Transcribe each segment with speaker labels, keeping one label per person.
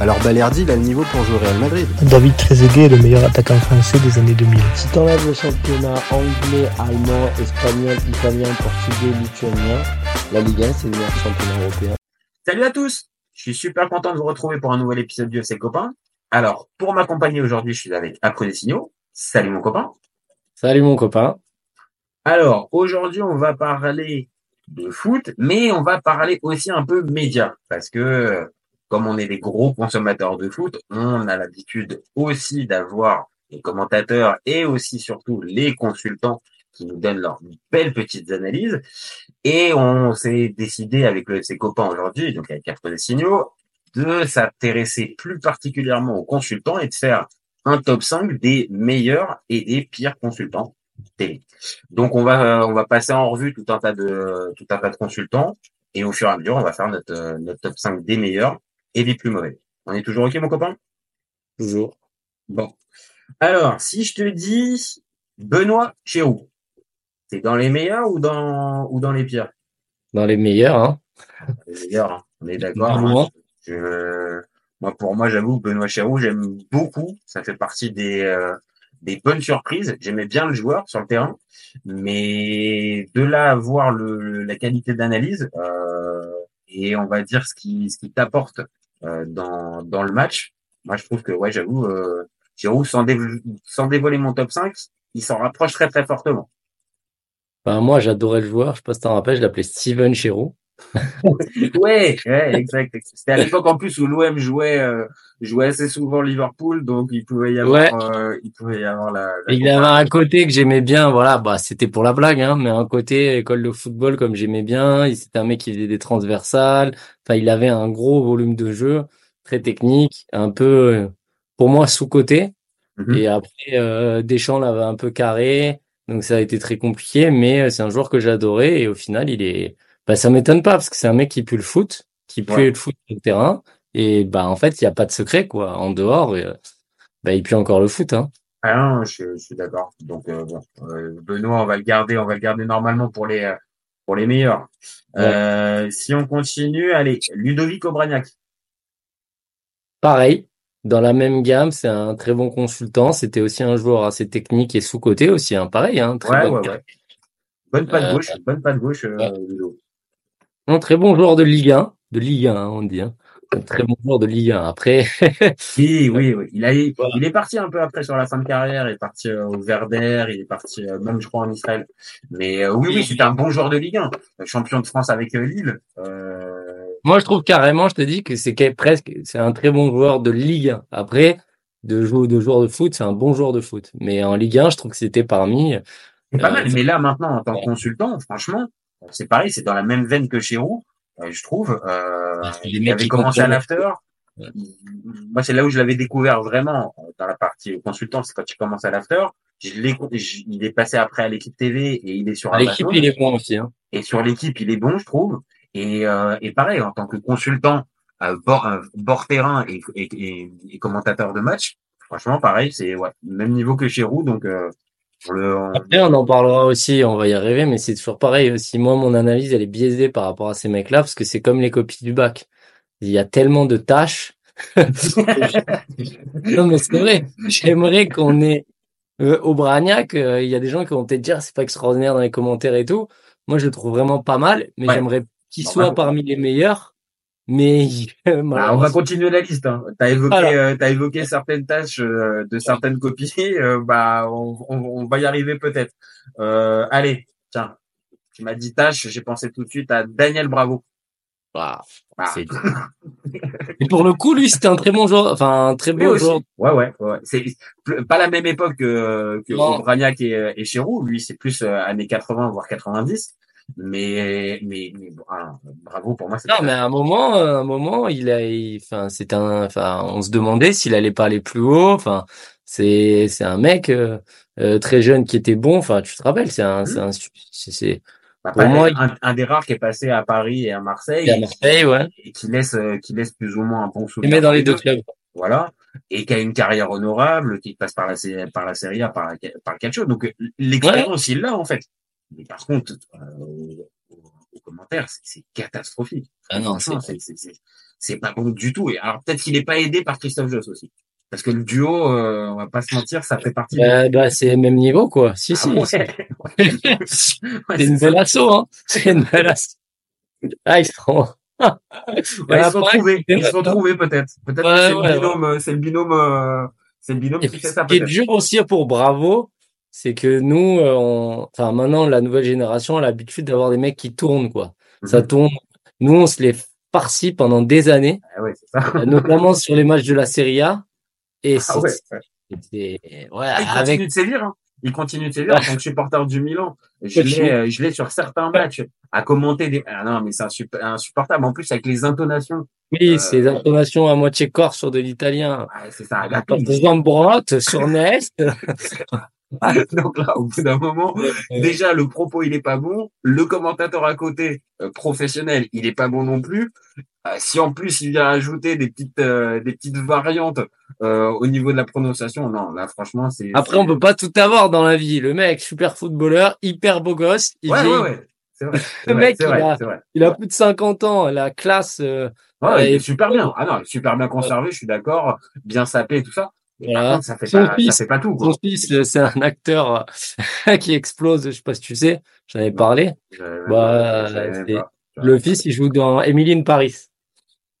Speaker 1: alors Balerdi, il a le niveau pour jouer au Real Madrid.
Speaker 2: David Trezeguet est le meilleur attaquant français des années 2000.
Speaker 3: Si t'enlèves le championnat anglais, allemand, espagnol, italien, portugais, lituanien, la Ligue 1, c'est le meilleur championnat européen.
Speaker 4: Salut à tous Je suis super content de vous retrouver pour un nouvel épisode de FC Copains. Alors, pour m'accompagner aujourd'hui, je suis avec Après des signaux. Salut mon copain.
Speaker 5: Salut mon copain.
Speaker 4: Alors, aujourd'hui, on va parler de foot, mais on va parler aussi un peu média, parce que comme on est des gros consommateurs de foot, on a l'habitude aussi d'avoir les commentateurs et aussi surtout les consultants qui nous donnent leurs belles petites analyses. Et on s'est décidé avec le FC Copain aujourd'hui, donc avec des signaux, de s'intéresser plus particulièrement aux consultants et de faire un top 5 des meilleurs et des pires consultants télé. Donc on va on va passer en revue tout un tas de tout un tas de consultants et au fur et à mesure on va faire notre notre top 5 des meilleurs et les plus mauvais. On est toujours OK, mon copain?
Speaker 5: Toujours.
Speaker 4: Bon. Alors, si je te dis Benoît Chéroux, c'est dans les meilleurs ou dans, ou dans les pires?
Speaker 5: Dans les meilleurs, hein.
Speaker 4: Les meilleurs, hein. on est d'accord. Hein. moi, pour moi, j'avoue, Benoît Chéroux, j'aime beaucoup. Ça fait partie des, euh, des bonnes surprises. J'aimais bien le joueur sur le terrain, mais de là à voir le, la qualité d'analyse euh, et on va dire ce qui, ce qui t'apporte dans, dans le match. Moi, je trouve que, ouais, j'avoue, euh, sans dévoiler mon top 5, il s'en rapproche très, très fortement.
Speaker 5: Ben, moi, j'adorais le joueur. Je sais pas si t'en rappelles, je l'appelais Steven Giroud.
Speaker 4: Ouais, ouais, exact. C'était à l'époque en plus où l'OM jouait euh, jouait assez souvent Liverpool, donc il pouvait y avoir euh, il pouvait y avoir la.
Speaker 5: il avait un côté que j'aimais bien, voilà, bah c'était pour la blague, hein, mais un côté école de football comme j'aimais bien. C'était un mec qui faisait des transversales. Enfin, il avait un gros volume de jeu, très technique, un peu pour moi sous côté. Mhm. Et après, euh, Deschamps l'avait un peu carré, donc ça a été très compliqué, mais c'est un joueur que j'adorais et au final, il est bah, ça m'étonne pas parce que c'est un mec qui pue le foot, qui pue le foot sur le terrain. Et bah en fait, il n'y a pas de secret quoi. En dehors, euh, bah, il pue encore le foot. Hein.
Speaker 4: Ah non, je, suis d'accord. Donc euh, bon, euh, Benoît, on va le garder, on va le garder normalement pour les pour les meilleurs. si on continue, allez, Ludovic Obraniak.
Speaker 5: Pareil, dans la même gamme, c'est un très bon consultant. C'était aussi un joueur assez technique et sous côté aussi. Hein. Pareil, hein, très
Speaker 4: ouais, ouais, Bonne patte gauche, bonne patte gauche, Ludo.
Speaker 5: Un très bon joueur de Ligue 1, de Ligue 1, on dit. Hein. Un très bon joueur de Ligue 1. Après.
Speaker 4: oui, oui, oui. Il, a, il est parti un peu après sur la fin de carrière. Il est parti euh, au Verder. Il est parti euh, même, je crois, en Israël. Mais euh, oui, oui, c'est un bon joueur de Ligue 1. Champion de France avec Lille.
Speaker 5: Moi, je trouve carrément, je te dis que c'est presque, c'est un très bon joueur de Ligue 1. Après, de jouer de joueur de foot, c'est un bon joueur de foot. Mais en Ligue 1, je trouve que c'était parmi.
Speaker 4: C'est pas mal. Mais là, maintenant, en tant que consultant, franchement, c'est pareil, c'est dans la même veine que chez Roux, euh, je trouve. Euh, il avait commencé à l'after. Moi, c'est là où je l'avais découvert vraiment dans la partie consultant, c'est quand il commence à l'after. Je il est passé après à l'équipe TV et il est sur
Speaker 5: l'équipe. Il est bon aussi. Hein.
Speaker 4: Et sur l'équipe, il est bon, je trouve. Et, euh, et pareil, en tant que consultant, euh, bord, euh, bord terrain et, et, et, commentateur de match, franchement, pareil, c'est ouais, même niveau que chez Roux, donc euh,
Speaker 5: après, on en parlera aussi, on va y arriver, mais c'est toujours pareil aussi. Moi, mon analyse, elle est biaisée par rapport à ces mecs-là, parce que c'est comme les copies du bac. Il y a tellement de tâches. non, mais c'est vrai. J'aimerais qu'on ait euh, au Bragnac, euh, il y a des gens qui vont peut-être dire c'est pas extraordinaire dans les commentaires et tout. Moi, je le trouve vraiment pas mal, mais j'aimerais qu'il soit parmi les meilleurs. Mais
Speaker 4: bah, on va continuer la liste. Hein. T'as évoqué, euh, as évoqué certaines tâches euh, de certaines copies. Euh, bah, on, on, on, va y arriver peut-être. allez, tiens, tu m'as dit tâche, j'ai pensé tout de suite à Daniel Bravo.
Speaker 5: Ah. Et pour le coup, lui, c'était un très bon joueur, enfin un très bon joueur.
Speaker 4: Ouais, ouais, ouais. C'est pas la même époque que, que Bragnac et, et Chirou. Lui, c'est plus années 80 voire 90. Mais, mais, mais ah, bravo pour moi.
Speaker 5: Non, mais à un moment, un moment, il a, enfin, c'est un, enfin, on se demandait s'il allait pas aller plus haut. Enfin, C'est c'est un mec euh, euh, très jeune qui était bon. Enfin, tu te rappelles, c'est un c'est un c'est c'est
Speaker 4: Bah,
Speaker 5: pour moi,
Speaker 4: un, un des rares qui est passé à Paris et à Marseille.
Speaker 5: il est à Marseille, ouais.
Speaker 4: Et qui laisse, euh, qui laisse plus ou moins un bon souvenir.
Speaker 5: met dans les deux clubs.
Speaker 4: Voilà. Et qui a une carrière honorable, qui passe par la, par la Serie A, par, par le calcio. Donc, euh, l'expérience, il l'a, en fait. Mais par contre, euh, au- au- aux commentaires, c'est- catastrophique.
Speaker 5: Ah non, c'est-
Speaker 4: c'est, c'est, c'est, c'est pas bon du tout. Et alors, peut-être qu'il n'est pas aidé par Christophe Joss aussi. Parce que le duo, euh, on va pas se mentir, ça fait partie
Speaker 5: Bah, bah, c'est le même niveau, quoi. Si,
Speaker 4: Ah
Speaker 5: si.
Speaker 4: ouais.
Speaker 5: c'est
Speaker 4: Ouais,
Speaker 5: c'est une belle asso, hein. C'est une belle asso. Ah, ils seront.
Speaker 4: Ouais, ils se sont trouvés. Ils se sont trouvés peut-être. Peut-être
Speaker 5: Ouais,
Speaker 4: que c'est
Speaker 5: ouais,
Speaker 4: le binôme, c'est le binôme, euh, c'est le binôme
Speaker 5: Et
Speaker 4: qui fait
Speaker 5: ce
Speaker 4: ça
Speaker 5: qui est dur aussi pour Bravo, c'est que nous, euh, on... enfin maintenant la nouvelle génération a l'habitude d'avoir des mecs qui tournent quoi. Ça
Speaker 4: Mhm.
Speaker 5: tourne. Nous, on se les farcit pendant des années,
Speaker 4: Ah ouais, ça.
Speaker 5: euh, notamment sur les matchs de la Serie A. Et
Speaker 4: Ah ouais.
Speaker 5: ouais,
Speaker 4: Ah, il
Speaker 5: avec
Speaker 4: continue de sévir. Hein. Il continue de sévir en tant que supporter du Milan. Je l'ai, euh, je l'ai sur certains matchs à commenter des. Ah non, mais c'est insup- insupportable. En plus avec les intonations.
Speaker 5: oui,
Speaker 4: euh,
Speaker 5: ces intonations à moitié corse sur de l'italien.
Speaker 4: Ouais, c'est ça.
Speaker 5: La Zambrotte sur Nest.
Speaker 4: Donc là, au bout d'un moment, déjà le propos il est pas bon, le commentateur à côté euh, professionnel il est pas bon non plus. Euh, si en plus il vient ajouter des petites euh, des petites variantes euh, au niveau de la prononciation, non, là franchement c'est.
Speaker 5: Après, on peut pas tout avoir dans la vie. Le mec, super footballeur, hyper beau gosse. Il
Speaker 4: Ouais, ouais, ouais. Vrai.
Speaker 5: Le mec, il a-
Speaker 4: c'est vrai.
Speaker 5: Il a plus de 50 ans, la classe. euh,
Speaker 4: Ouais, il
Speaker 5: et-
Speaker 4: est super bien. Ah non, super bien conservé, je suis d'accord, bien sapé et tout ça. Par
Speaker 5: Voilà.
Speaker 4: contre, ça fait
Speaker 5: Son
Speaker 4: pas,
Speaker 5: fils-
Speaker 4: ça fait pas tout.
Speaker 5: Son fils, euh, c'est un acteur euh, qui explose. Je sais pas si tu sais. J'en avais parlé. Bah,
Speaker 4: pas.
Speaker 5: Le fils, il joue dans Emily in Paris.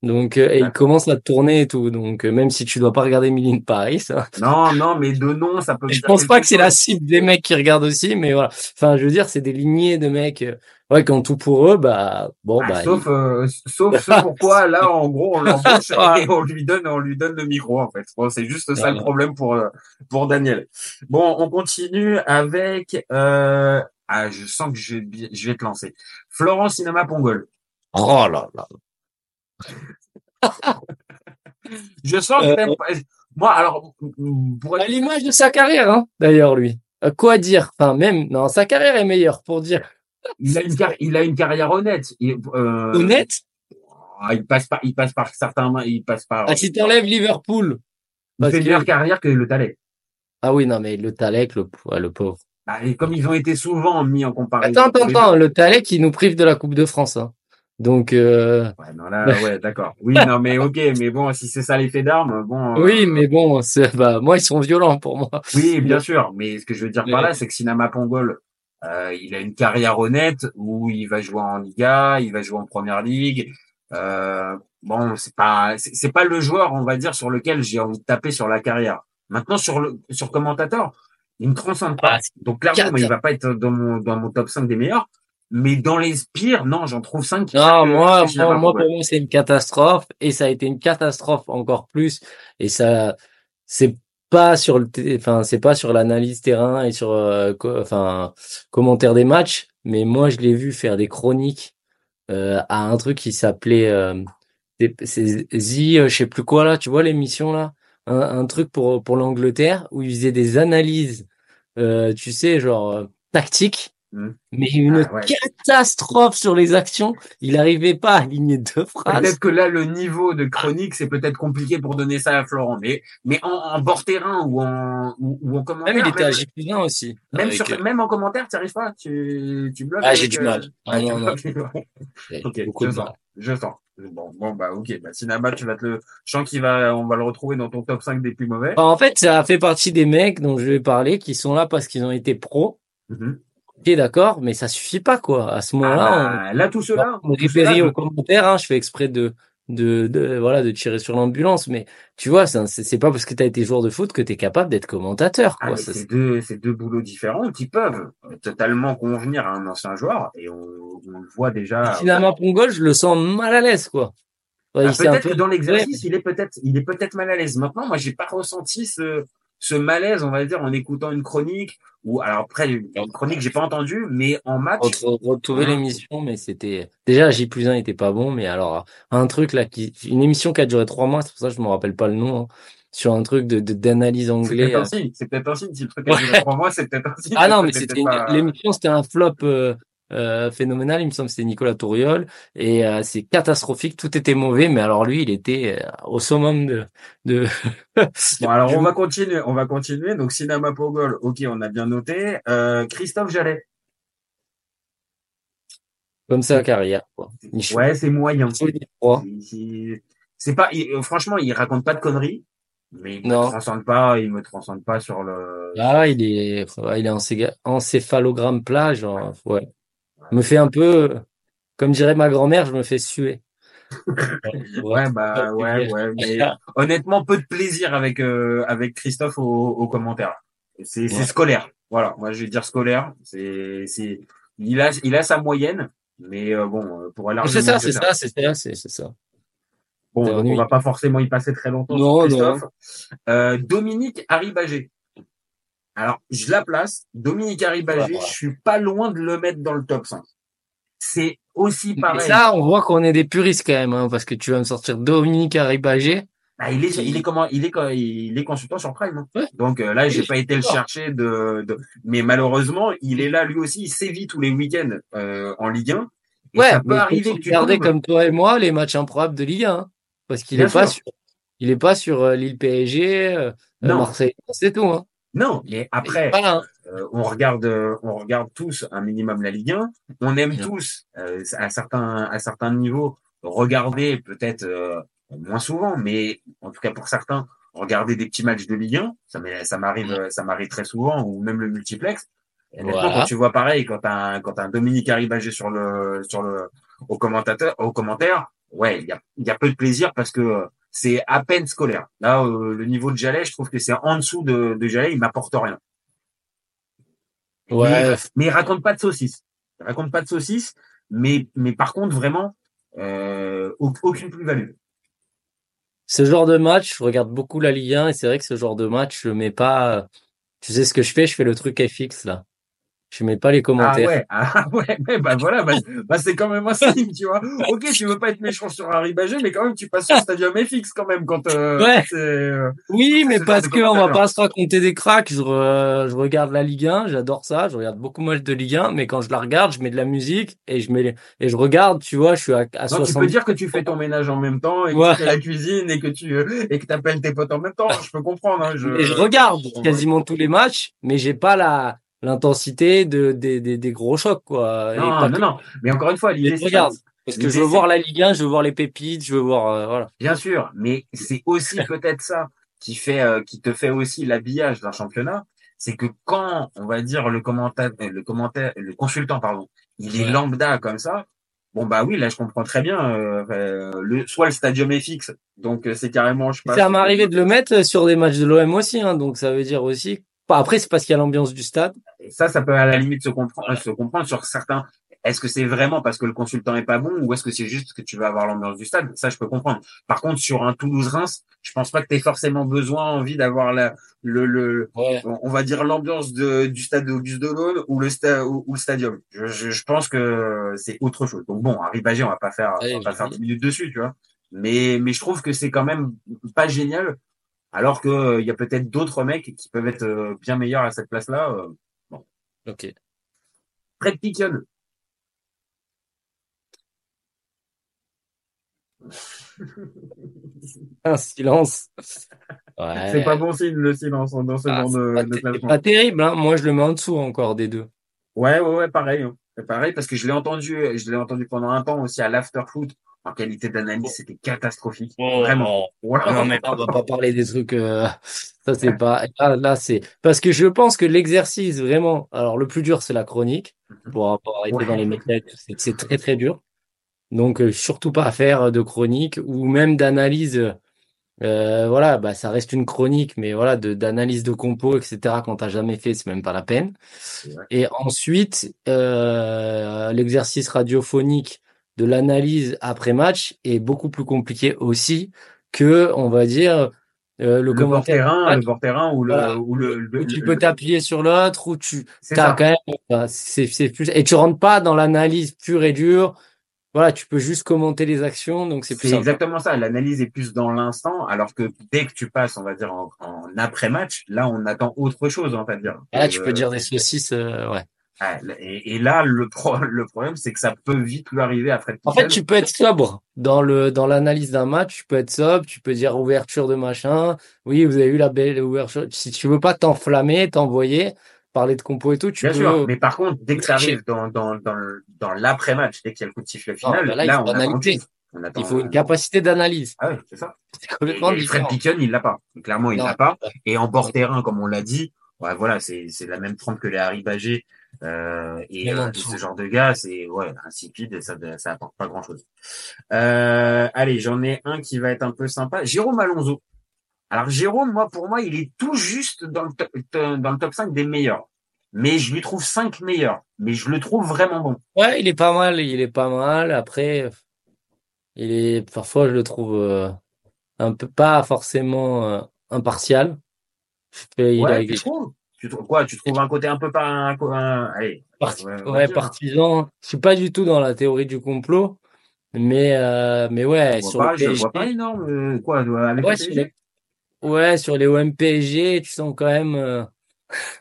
Speaker 5: Donc, euh, et il commence à tourner et tout. Donc, euh, même si tu dois pas regarder Emily in Paris, hein,
Speaker 4: Non, non, mais de nom, ça peut.
Speaker 5: je pense pas que c'est la cible des mecs qui regardent aussi, mais voilà. Enfin, je veux dire, c'est des lignées de mecs, euh, ouais, qui ont tout pour eux, bah, bon,
Speaker 4: Ah,
Speaker 5: bah,
Speaker 4: sauf, euh, sauf ce pourquoi là, en gros, on l'embauche et on lui donne, on lui donne le micro en fait. Bon, c'est juste ça le problème pour euh, pour Daniel. Bon, on continue avec. Euh... Ah, je sens que je je vais te lancer. Florent Cinéma Pongol.
Speaker 5: oh là là.
Speaker 4: Je sens que
Speaker 5: Euh,
Speaker 4: t'aimes Moi, alors, pour
Speaker 5: À l'image de sa carrière, hein, d'ailleurs, lui. Euh, Quoi dire? Enfin, même, non, sa carrière est meilleure pour dire.
Speaker 4: Il a une car- il a une carrière honnête. Il, euh,
Speaker 5: Honnête?
Speaker 4: ah, Il passe par, il passe par certains, il passe par.
Speaker 5: Ah, si t'enlèves Liverpool.
Speaker 4: il fait une meilleure carrière que le Talek.
Speaker 5: Ah oui, non, mais le Talek, le, le pauvre.
Speaker 4: Bah, et comme ils ont été souvent mis en comparaison.
Speaker 5: Attends, attends, attends, le Talek, qui nous prive de la Coupe de France, hein. Donc, euh,
Speaker 4: Ouais, non, là, ouais, d'accord. Oui, non, mais ok, mais bon, si c'est ça l'effet d'armes, bon. euh,
Speaker 5: oui, mais bon, c'est, bah, moi, ils sont violents pour moi.
Speaker 4: Oui, bien sûr. Mais ce que je veux dire par là, c'est que Pongol, euh, il a une carrière honnête où il va jouer en Liga, il va jouer en Première Ligue. Euh, bon, c'est pas, c'est pas le joueur, on va dire, sur lequel j'ai envie de taper sur la carrière. Maintenant, sur le, sur commentateur, il ne transcende pas.
Speaker 5: Ah,
Speaker 4: Donc, clairement, moi, il va pas être dans mon, dans mon top 5 des meilleurs. Mais dans les pires, non, j'en trouve 5 qui
Speaker 5: Non, moi, moi, moi, pour moi, c'est une catastrophe et ça a été une catastrophe encore plus. Et ça, c'est pas sur le, enfin, c'est pas sur l'analyse terrain et sur, euh, commentaire des matchs, mais moi, je l'ai vu faire des chroniques euh, à un truc qui s'appelait, euh, The, euh, je sais plus quoi là, tu vois l'émission là, un, truc pour pour l'Angleterre où il faisait des analyses, euh, tu sais, genre tactiques.
Speaker 4: Hmm.
Speaker 5: Mais une
Speaker 4: Ah ouais.
Speaker 5: catastrophe sur les actions. Il arrivait pas à aligner deux phrases.
Speaker 4: Peut-être que là, le niveau de chronique, c'est peut-être compliqué pour donner ça à Florent. Mais, mais en, en bord terrain ou en, ou, ou en commentaire.
Speaker 5: Même il était à
Speaker 4: même,
Speaker 5: J1 aussi.
Speaker 4: même, sur,
Speaker 5: euh,
Speaker 4: même en commentaire, tu arrives pas. Tu, tu bloques.
Speaker 5: Ah, j'ai du
Speaker 4: euh,
Speaker 5: mal. Ah, non, non.
Speaker 4: ok,
Speaker 5: beaucoup
Speaker 4: je
Speaker 5: de
Speaker 4: sens.
Speaker 5: mal.
Speaker 4: Je sens. Bon, bon, bah, ok. Bah, Sinaba, tu vas te le, je sens qu'il va, on va le retrouver dans ton top 5 des plus mauvais.
Speaker 5: Enfin, en fait, ça fait partie des mecs dont je vais parler qui sont là parce qu'ils ont été pros.
Speaker 4: Mhm.
Speaker 5: Ok, d'accord, mais ça suffit pas, quoi. À ce
Speaker 4: Ah,
Speaker 5: moment-là,
Speaker 4: bah, là, tout cela.
Speaker 5: on
Speaker 4: je-
Speaker 5: aux commentaires, hein, je fais exprès de, de, de, voilà, de tirer sur l'ambulance, mais tu vois, c'est pas parce que t'as été joueur de foot que t'es capable d'être commentateur,
Speaker 4: Ah,
Speaker 5: quoi.
Speaker 4: c'est deux, deux boulots différents qui peuvent euh, totalement convenir à un ancien joueur et on, on le voit déjà.
Speaker 5: Finalement, Pongol, je le sens mal à l'aise, quoi. Ouais,
Speaker 4: Ah, peut-être
Speaker 5: peu-
Speaker 4: que dans l'exercice, il est peut-être, il est peut-être mal à l'aise. Maintenant, moi, j'ai pas ressenti ce, ce malaise, on va dire, en écoutant une chronique ou alors après une chronique, j'ai pas entendu, mais en match.
Speaker 5: Retre- retrouver
Speaker 4: Hein.
Speaker 5: l'émission, mais c'était déjà J plus 1 était pas bon, mais alors un truc là qui une émission qui a duré trois mois, c'est pour ça que je me rappelle pas le nom. hein. sur un truc de de- d'analyse
Speaker 4: C'est
Speaker 5: anglais.
Speaker 4: peut-être un
Speaker 5: euh.
Speaker 4: signe, c'est peut-être un signe. Si le truc a duré trois mois, c'est peut-être un signe.
Speaker 5: Ah non, mais
Speaker 4: c'était pas-
Speaker 5: l'émission, c'était un flop euh, euh, phénoménal. Il me semble que c'était Nicolas Touriol et euh, c'est catastrophique. Tout était mauvais, mais alors lui, il était euh, au summum de de.
Speaker 4: Bon, alors on va continuer, on va continuer. Donc Cinéma Pogol, ok, on a bien noté. Euh, Christophe Jallet.
Speaker 5: comme sa carrière. Quoi.
Speaker 4: Ouais, c'est moyen. C'est pas, il- euh, franchement, il raconte pas de conneries, mais il me
Speaker 5: Non.
Speaker 4: transcende pas, il me transcende pas sur le.
Speaker 5: Ah, il est, il est encéphalogramme plat, genre, ouais. Me fait un peu, comme dirait ma grand-mère, je me fais suer.
Speaker 4: Ouais, bah ouais, ouais. Mais honnêtement, peu de plaisir avec euh, avec Christophe au, au commentaire. C'est
Speaker 5: Ouais.
Speaker 4: scolaire. Voilà, moi je vais dire scolaire. C'est c'est il a il a sa moyenne, mais euh, bon euh, pour élargir.
Speaker 5: C'est ça, c'est ça, c'est ça, c'est ça.
Speaker 4: Bon, on va pas forcément y passer très longtemps.
Speaker 5: Non,
Speaker 4: Christophe. Euh, Dominique Arribagé. Alors, je la place. Dominique Arribagé, je suis pas loin de le mettre dans le top 5. C'est aussi
Speaker 5: Et
Speaker 4: pareil.
Speaker 5: ça, on voit qu'on est des puristes quand même, hein, parce que tu vas me sortir Dominique Arribagé.
Speaker 4: Ah, il est, il est comment, il est, il est consultant sur Prime. hein.
Speaker 5: Ouais.
Speaker 4: Donc euh, là, j'ai pas été le chercher de, de, mais malheureusement, il est là lui aussi. Il sévit tous les week-ends euh, en Ligue 1. Et
Speaker 5: Ouais,
Speaker 4: ça peut arriver que tu
Speaker 5: comme toi et moi les matchs improbables de Ligue 1, hein, parce qu'il est pas
Speaker 4: sûr.
Speaker 5: sur, il est pas sur euh, Lille PSG, euh. Marseille, c'est tout. Hein.
Speaker 4: Non, mais après,
Speaker 5: Voilà, hein.
Speaker 4: euh, on regarde, euh, on regarde tous un minimum la Ligue 1. On aime tous euh, à certains, à certains niveaux regarder peut-être moins souvent, mais en tout cas pour certains, regarder des petits matchs de Ligue 1. Ça m'arrive, ça m'arrive très souvent, ou même le multiplex. Et honnêtement,
Speaker 5: Voilà.
Speaker 4: quand tu vois pareil, quand un, quand un Dominique Arribagé sur le, sur le, au commentateur, au commentaire, ouais, il y a, il y a peu de plaisir parce que euh, c'est à peine scolaire. Là, euh, le niveau de Jalais, je trouve que c'est en dessous de, de Jalais, il m'apporte rien.
Speaker 5: Ouais,
Speaker 4: Mais il raconte pas de saucisse. Il raconte pas de saucisse, mais, mais par contre, vraiment, euh, au- aucune plus-value.
Speaker 5: ce genre de match, je regarde beaucoup la Ligue 1 et c'est vrai que ce genre de match, je mets pas. Tu sais ce que je fais? Je fais le truc FX là. Je mets pas les
Speaker 4: Ah
Speaker 5: commentaires.
Speaker 4: ouais, ah ouais, bah voilà, bah, bah c'est quand même un signe, tu vois. Ok, tu veux pas être méchant sur Harry Bagé, mais quand même, tu passes sur le Stadium FX quand même quand euh,
Speaker 5: Ouais.
Speaker 4: euh,
Speaker 5: Oui, mais parce que on va pas se raconter des cracks. Je, re- je regarde la Ligue 1, j'adore ça. Je regarde beaucoup de matchs de Ligue 1, mais quand je la regarde, je mets de la musique et je mets les- et je regarde. Tu vois, je suis à, à
Speaker 4: Non, tu
Speaker 5: 60.
Speaker 4: peux dire que tu fais ton ménage en même temps et que
Speaker 5: Ouais.
Speaker 4: tu fais la cuisine et que tu euh, et que t'appelles tes potes en même temps. Je peux comprendre. Hein, je...
Speaker 5: Et je regarde quasiment tous les matchs, mais j'ai pas la l'intensité de des, des, des gros chocs quoi. Et
Speaker 4: Non,
Speaker 5: pas
Speaker 4: non,
Speaker 5: que-
Speaker 4: non. Mais encore une fois, l'idée c'est
Speaker 5: regarde parce que je veux voir la Ligue 1, je veux voir les pépites, je veux voir euh, voilà.
Speaker 4: Bien sûr, mais c'est aussi peut-être ça qui fait, euh, qui te fait aussi l'habillage d'un championnat, c'est que quand on va dire le commentaire, euh, le commentaire, le consultant pardon, il est lambda comme ça. Bon bah oui, là je comprends très bien. euh, euh, le, soit le stadium est fixe, donc euh, c'est carrément je passe.
Speaker 5: Ça m'est arrivé de le mettre sur des matchs de l'OM aussi, hein, donc ça veut dire aussi. Bah, après, c'est parce qu'il y a l'ambiance du stade.
Speaker 4: Et ça, ça peut à la limite se comprendre, se comprendre sur certains. Est-ce que c'est vraiment parce que le consultant est pas bon ou est-ce que c'est juste que tu veux avoir l'ambiance du stade? Ça, je peux comprendre. Par contre, sur un Toulouse-Reims, je pense pas que tu aies forcément besoin, envie d'avoir la, le, le,
Speaker 5: Ouais.
Speaker 4: on va dire l'ambiance de, du stade d'Auguste Delaune ou le, sta, ou, ou le stadium. Je, je, je pense que c'est autre chose. Donc bon, Harry Bagé, on va pas faire,
Speaker 5: Ouais,
Speaker 4: on va pas faire 10 minutes dessus, tu vois. Mais, mais je trouve que c'est quand même pas génial. Alors que euh, il y a peut-être d'autres mecs qui peuvent être euh, bien meilleurs à cette place-là. euh,
Speaker 5: Ok.
Speaker 4: Fred Piquion.
Speaker 5: Un silence. Ouais.
Speaker 4: C'est pas bon signe le silence hein, dans ce
Speaker 5: Ah,
Speaker 4: genre de,
Speaker 5: pas,
Speaker 4: de
Speaker 5: ter-
Speaker 4: classement.
Speaker 5: pas terrible, hein. Moi, je le mets en dessous encore des deux.
Speaker 4: Ouais, ouais, ouais, pareil. hein. Pareil parce que je l'ai entendu, je l'ai entendu pendant un temps aussi à l'afterfoot. En qualité d'analyse, c'était catastrophique. Vraiment.
Speaker 5: Oh. Non, mais là, on va pas parler des trucs. euh, Ça, c'est pas. Là, là, c'est parce que je pense que l'exercice vraiment. Alors, le plus dur, c'est la chronique. Pour avoir été
Speaker 4: Ouais.
Speaker 5: dans les tout, c'est très très dur. Donc, euh, surtout pas à faire de chronique ou même d'analyse. Euh, voilà, bah ça reste une chronique, mais voilà, de d'analyse de compos, etc. Quand t'as jamais fait, c'est même pas la peine. Et ensuite, euh, l'exercice radiophonique de l'analyse après match est beaucoup plus compliqué aussi que, on va dire, euh, le,
Speaker 4: Le
Speaker 5: commentaire.
Speaker 4: bord-terrain, le bord-terrain ou le,
Speaker 5: Voilà.
Speaker 4: ou le, le-
Speaker 5: Où tu peux t'appuyer sur l'autre, où tu t'as quand même, c'est plus et tu rentres pas dans l'analyse pure et dure. voilà, tu peux juste commenter les actions, donc c'est plus
Speaker 4: C'est
Speaker 5: sympa.
Speaker 4: exactement ça. L'analyse est plus dans l'instant, alors que dès que tu passes, on va dire, en, en après-match, là, on attend autre chose, on va dire.
Speaker 5: Là, tu
Speaker 4: Euh,
Speaker 5: peux dire des saucisses, euh, ouais.
Speaker 4: Ah, et, et là, le, pro- le problème, c'est que ça peut vite lui arriver à Fred
Speaker 5: En fait, tu peux être sobre dans le dans l'analyse d'un match. Tu peux être sobre, tu peux dire ouverture de machin. Oui, vous avez eu la belle ouverture. Si tu veux pas t'enflammer, t'envoyer, parler de compo et tout, tu
Speaker 4: Bien
Speaker 5: peux.
Speaker 4: sûr, mais par contre, dès que tu arrives dans, dans, dans, dans l'après-match, dès qu'il y a le coup de sifflet
Speaker 5: Non,
Speaker 4: final,
Speaker 5: bah là, il
Speaker 4: là,
Speaker 5: faut
Speaker 4: on
Speaker 5: analyser.
Speaker 4: On attend,
Speaker 5: Il faut une capacité d'analyse.
Speaker 4: Ah ouais, c'est ça.
Speaker 5: C'est complètement
Speaker 4: Et, et Fred
Speaker 5: différent.
Speaker 4: Picken, il l'a pas. Clairement, il
Speaker 5: Non.
Speaker 4: l'a pas. Et en bord terrain, comme on l'a dit, ouais, voilà, c'est c'est la même trempe que les Harry Bagé. Euh, et euh, ce genre de gars, c'est ouais, insipide et ça ça apporte pas grand chose. Euh, allez, j'en ai un qui va être un peu sympa. Jérôme Alonso. Alors Jérôme, moi pour moi, il est tout juste dans le top, dans le top 5 des meilleurs. Mais je lui trouve 5 meilleurs. Mais je le trouve vraiment bon.
Speaker 5: Ouais, il est pas mal. Il est pas mal. Après, il est parfois je le trouve euh, un peu pas forcément euh, impartial. Et il
Speaker 4: ouais,
Speaker 5: a
Speaker 4: tu trouves quoi? Tu trouves un côté un peu pas un, un- allez,
Speaker 5: Parti-
Speaker 4: ouais, on va
Speaker 5: ouais,
Speaker 4: dire.
Speaker 5: partisan. Je suis pas du tout dans la théorie du complot, mais euh, mais ouais, sur
Speaker 4: pas,
Speaker 5: le
Speaker 4: je vois pas énorme. euh, quoi, avec
Speaker 5: ouais,
Speaker 4: le
Speaker 5: sur les, ouais, sur les OM PSG, tu sens quand même. euh,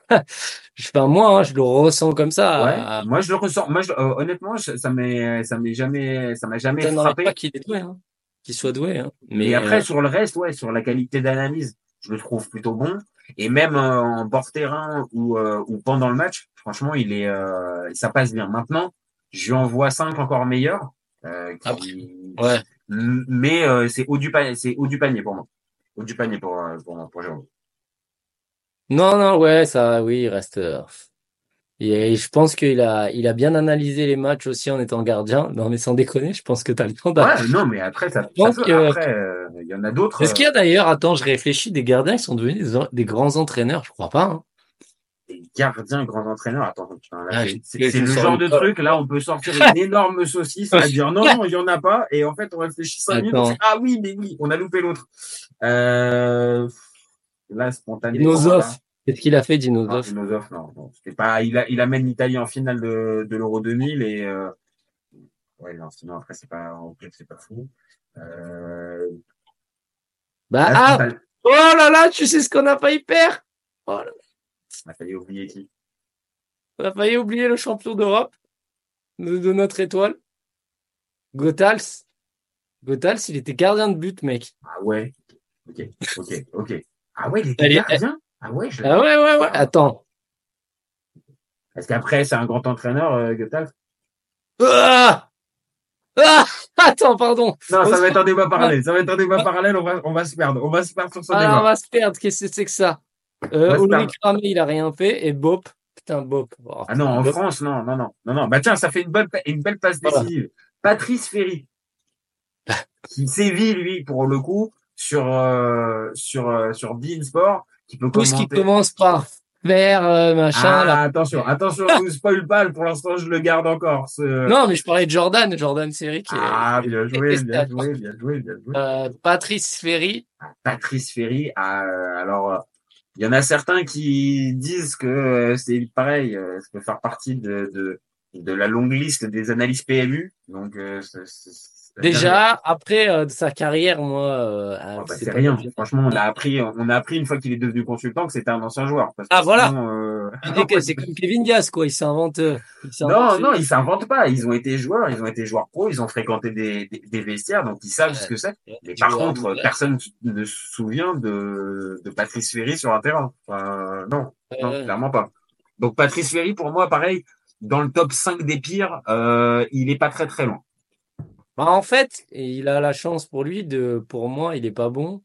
Speaker 5: je fais moi, hein, je le ressens comme ça.
Speaker 4: Ouais, moi je le ressens. Moi, je- euh, honnêtement, je- ça m'est, ça m'est jamais, ça m'a jamais
Speaker 5: Ça
Speaker 4: frappé.
Speaker 5: pas qu'il est doué, hein, qu'il soit doué. Hein.
Speaker 4: Mais
Speaker 5: Mais
Speaker 4: après,
Speaker 5: euh,
Speaker 4: sur le reste, ouais, sur la qualité d'analyse, je le trouve plutôt bon. Et même euh, en bord terrain ou, euh, ou pendant le match, franchement, il est, euh, ça passe bien. Maintenant, je lui envoie cinq encore meilleurs. Euh, qui...
Speaker 5: ouais.
Speaker 4: M- Mais euh, c'est haut du panier, c'est haut du panier pour moi. Haut du panier pour pour, pour Jérôme.
Speaker 5: Non, non, ouais, ça, oui, il reste. Euh, Et je pense qu'il a, il a bien analysé les matchs aussi en étant gardien. Non, mais sans déconner, je pense que t'as le temps
Speaker 4: Ouais, non, mais après, ça,
Speaker 5: Je
Speaker 4: ça
Speaker 5: pense
Speaker 4: peut-
Speaker 5: que-
Speaker 4: après, euh, il y en a d'autres.
Speaker 5: Est-ce qu'il y a d'ailleurs, attends, je réfléchis, des gardiens qui sont devenus des, des grands entraîneurs? Je crois pas. Hein.
Speaker 4: des gardiens, grands entraîneurs? Attends,
Speaker 5: Ah,
Speaker 4: c'est- le genre de truc, là, on peut sortir une énorme saucisse à dire non, non, il y en a pas. Et en fait, on réfléchit cinq minutes. on ah oui, mais oui, on a loupé l'autre. Euh, là, spontanément.
Speaker 5: Dinosov.
Speaker 4: là.
Speaker 5: Qu'est-ce qu'il a fait,
Speaker 4: Non?
Speaker 5: Dinosov,
Speaker 4: non, non. Pas, il, a, il amène l'Italie en finale de, de l'Euro 2000 et, euh, ouais, non, sinon après, c'est pas, en club, c'est pas fou. Euh,
Speaker 5: Bah,
Speaker 4: là,
Speaker 5: ah! Oh là là, tu sais ce qu'on a failli perdre? Oh là,
Speaker 4: on a failli oublier qui?
Speaker 5: on a failli oublier le champion d'Europe de, de notre étoile. Gotals. Gotals, il était gardien de but, mec.
Speaker 4: Ah ouais? Ok, ok, ok. Ah ouais, il était gardien? Ah ouais, je
Speaker 5: Ah ouais, ouais, ouais. Attends.
Speaker 4: Parce qu'après, c'est un grand entraîneur, euh.
Speaker 5: Ah! Ah! Attends, pardon.
Speaker 4: Non,
Speaker 5: On
Speaker 4: ça va être un débat parallèle. Ça va être un débat parallèle. On va, on va se perdre. On va se perdre sur ce
Speaker 5: Ah, on va se perdre. Qu'est-ce que c'est que ça? Euh, Ulrich. Ramé, il a rien fait. Et Bop. Putain, Bop. Oh,
Speaker 4: Ah non, en
Speaker 5: Bop.
Speaker 4: France, non, non, non, non, non. Bah tiens, ça fait une belle, une belle passe
Speaker 5: Voilà.
Speaker 4: décisive. Patrice Ferry, qui sévit lui pour le coup sur euh, sur euh, sur Bein Sport, qui peut
Speaker 5: Tout ce qui commence par faire, euh, machin,
Speaker 4: Ah,
Speaker 5: là.
Speaker 4: attention, attention, je vous spoil pas. Pour l'instant, je le garde encore. ce-
Speaker 5: Non, mais je parlais de Jordan, Jordan Serry qui est-
Speaker 4: Ah, bien joué, bien joué, bien joué, bien joué.
Speaker 5: Euh, Patrice Ferry.
Speaker 4: Patrice Ferry. euh, alors, euh, il y en a certains qui disent que c'est pareil, ça peut faire partie de, de, de la longue liste des analyses PMU. Donc, euh,
Speaker 5: Déjà, après euh, de sa carrière, moi, euh,
Speaker 4: Ah, bah,
Speaker 5: c'est
Speaker 4: rien.
Speaker 5: bien.
Speaker 4: Franchement, on a appris, on a appris une fois qu'il est devenu consultant que c'était un ancien joueur. Parce que
Speaker 5: Ah, voilà.
Speaker 4: sinon, euh,
Speaker 5: C'est que- C'est comme Kevin Diaz, quoi. Il s'invente. euh,
Speaker 4: Non, non, ils s'inventent pas. Ils ont été joueurs, ils ont été joueurs pro, ils ont fréquenté des, des, des vestiaires, donc ils savent
Speaker 5: Ouais.
Speaker 4: ce que c'est. Mais par contre, personne ne se souvient de, de Patrice Ferry sur un terrain. Enfin, non, non,
Speaker 5: Ouais.
Speaker 4: clairement pas. Donc Patrice Ferry, pour moi, pareil, dans le top 5 des pires, euh, il est pas très très loin.
Speaker 5: Bah, en fait, il a la chance pour lui de, pour moi, il est pas bon,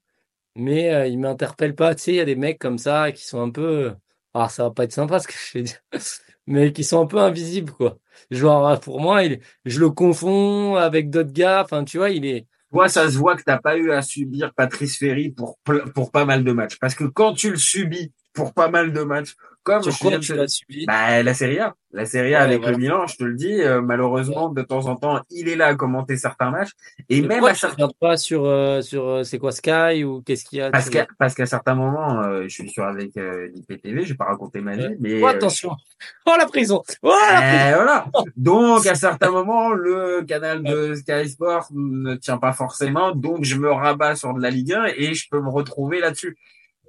Speaker 5: mais euh, il m'interpelle pas. Tu sais, il y a des mecs comme ça qui sont un peu, ah, ça va pas être sympa ce que je vais dire, mais qui sont un peu invisibles, quoi. Genre, euh, pour moi, je le confonds avec d'autres gars. Enfin, tu vois, il est,
Speaker 4: Toi, ça se voit que t'as pas eu à subir Patrice Ferry pour, pour pas mal de matchs. Parce que quand tu le subis pour pas mal de matchs. Comme
Speaker 5: Sur
Speaker 4: je
Speaker 5: quoi tu l'as subi?
Speaker 4: Bah, la Serie A. La Serie A
Speaker 5: Ouais,
Speaker 4: avec
Speaker 5: voilà.
Speaker 4: le Milan, je te le dis, euh, malheureusement, de temps en temps, il est là à commenter certains matchs. Et
Speaker 5: Mais
Speaker 4: même à certains
Speaker 5: pas sur sur sur euh, c'est quoi Sky ou qu'est-ce qu'il y a
Speaker 4: parce qu'à parce qu'à certains moments, euh, je suis sur avec euh, l'IPTV, je vais pas raconter ma vie, mais
Speaker 5: Oh,
Speaker 4: euh,
Speaker 5: attention oh la prison oh la prison
Speaker 4: euh, voilà. Donc à certains moments, le canal de Sky Sport ne tient pas forcément, donc je me rabats sur de la Ligue 1 et je peux me retrouver là-dessus.